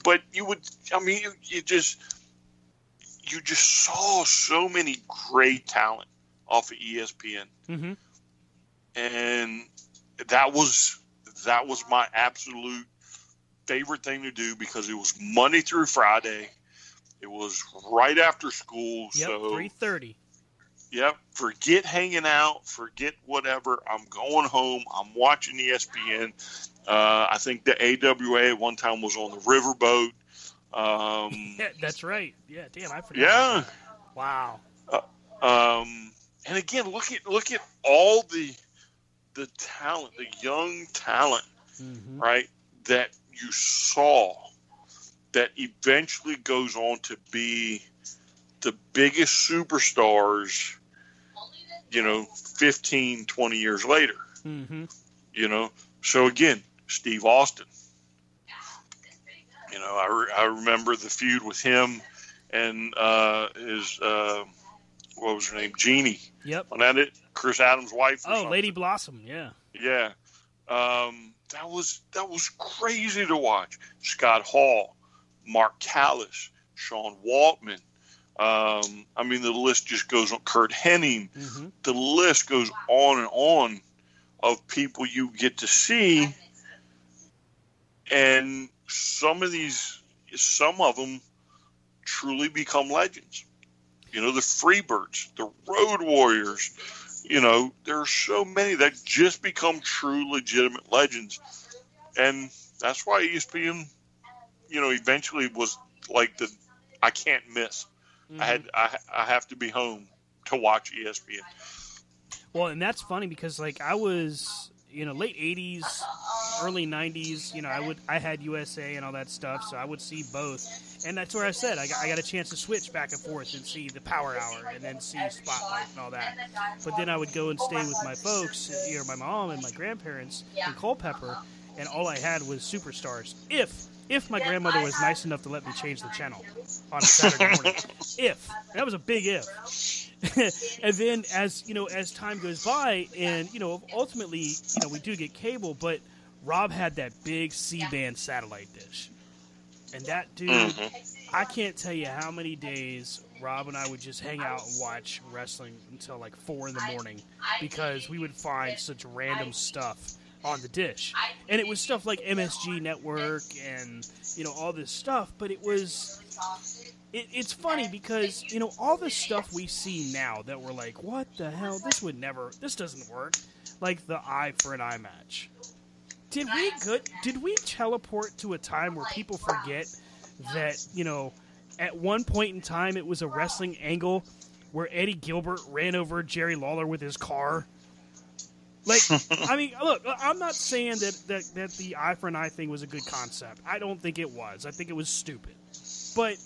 But you would, I mean, you, you just you just saw so many great talent off of ESPN, Mm-hmm. and that was that was my absolute favorite thing to do because it was Monday through Friday. It was right after school, Yep, so three thirty. Yep. Forget hanging out. Forget whatever. I'm going home. I'm watching ESPN. Uh, I think the AWA at one time was on the riverboat. Um, Yeah, that's right. Yeah, damn, I forgot. yeah. Wow. Um, and again, look at look at all the the talent, the young talent, Mm-hmm. right? That you saw that eventually goes on to be the biggest superstars. You know, 15, 20 years later. Mm-hmm. You know, so again, Steve Austin. You know, I, re- I remember the feud with him and uh, his uh, what was her name, Jeannie. Yep. On that it, Chris Adams' wife. Oh, something. Lady Blossom. Yeah. Yeah, um, that was that was crazy to watch. Scott Hall, Mark Callous, Sean Waltman. Um, I mean, the list just goes on. Curt Hennig. Mm-hmm. The list goes on and on of people you get to see, and some of these, some of them, truly become legends. You know, the Freebirds, the Road Warriors. You know, there are so many that just become true, legitimate legends, and that's why ESPN, you know, eventually was like the I can't miss. I had mm-hmm. I, I have to be home to watch ESPN. Well, and that's funny because like I was, you know, late '80s, early '90s. You know, I would I had USA and all that stuff, so I would see both, and that's where I said I got, I got a chance to switch back and forth and see the Power Hour and then see Spotlight and all that. But then I would go and stay with my folks, you know, my mom and my grandparents in Culpeper, and all I had was Superstars. If if my grandmother was nice enough to let me change the channel on a Saturday morning, if that was a big if. and then as you know as time goes by and you know ultimately you know we do get cable but rob had that big c-band satellite dish and that dude mm-hmm. i can't tell you how many days rob and i would just hang out and watch wrestling until like four in the morning because we would find such random stuff on the dish and it was stuff like msg network and you know all this stuff but it was it, it's funny because you know all the stuff we see now that we're like, what the hell? This would never. This doesn't work. Like the eye for an eye match. Did we good? Did we teleport to a time where people forget that you know, at one point in time it was a wrestling angle where Eddie Gilbert ran over Jerry Lawler with his car? Like, I mean, look, I'm not saying that, that that the eye for an eye thing was a good concept. I don't think it was. I think it was stupid. But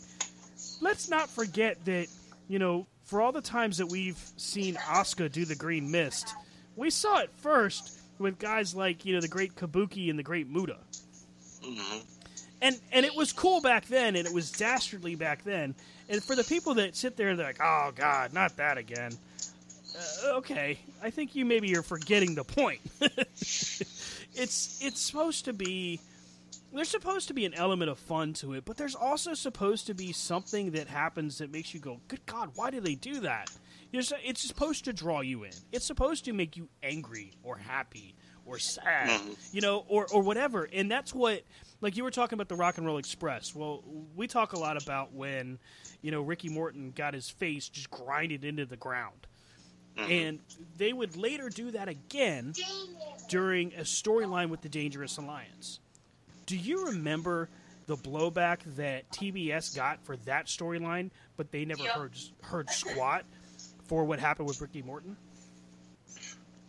let's not forget that, you know, for all the times that we've seen Asuka do the Green Mist, we saw it first with guys like, you know, the great Kabuki and the great Muta. And and it was cool back then, and it was dastardly back then. And for the people that sit there and they're like, oh, God, not that again. Uh, okay, I think you maybe you're forgetting the point. it's it's supposed to be there's supposed to be an element of fun to it, but there's also supposed to be something that happens that makes you go, "Good God, why did they do that?" You're so- It's supposed to draw you in. It's supposed to make you angry or happy or sad, mm-hmm. you know, or or whatever. And that's what, like you were talking about the Rock and Roll Express. Well, we talk a lot about when, you know, Ricky Morton got his face just grinded into the ground. Mm-hmm. And they would later do that again during a storyline with the Dangerous Alliance. Do you remember the blowback that TBS got for that storyline, but they never heard heard squat for what happened with Ricky Morton?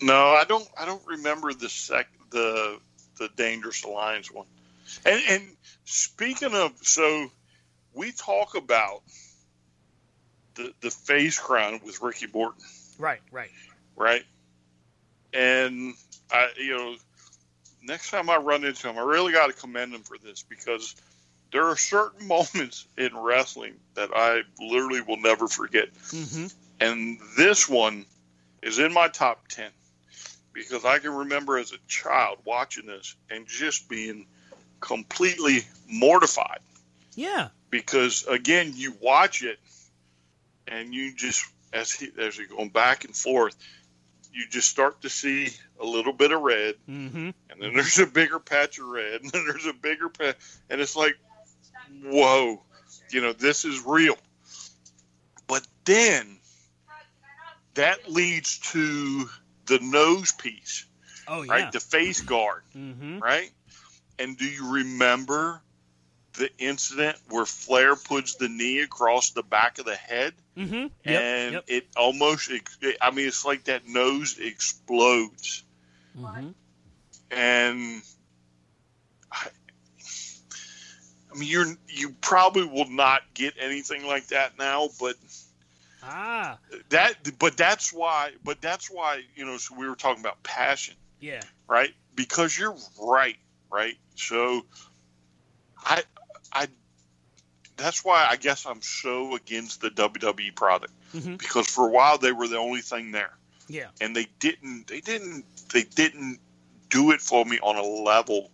No, I don't. I don't remember the sec the the Dangerous Alliance one. And and speaking of, so we talk about the the face crown with Ricky Morton, Right, right. right? And I, you know, next time I run into him, I really got to commend him for this because there are certain moments in wrestling that I literally will never forget. Mm-hmm. And this one is in my top 10 because I can remember as a child watching this and just being completely mortified Yeah. because, again, you watch it and you just as he as you're going back and forth, you just start to see a little bit of red, Mm-hmm. and then there's a bigger patch of red, and then there's a bigger patch, and it's like, whoa, you know, this is real. But then that leads to the nose piece, Oh yeah. right? The face guard, mm-hmm. right? And do you remember the incident where Flair puts the knee across the back of the head? Mm-hmm. Yep. and yep. it almost ex- i mean it's like that nose explodes Mm-hmm. and I, I mean you're you probably will not get anything like that now but Ah. that but that's why but that's why you know so we were talking about passion Yeah. right because you're right right so i i that's why i guess i'm so against the wwe product Mhm. because for a while they were the only thing there Yeah. and they didn't they didn't they didn't do it for me on a level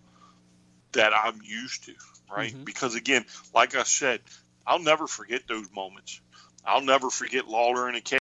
that I'm used to, right? Mhm. Because again, like I said, I'll never forget those moments. I'll never forget Lawler in a cage.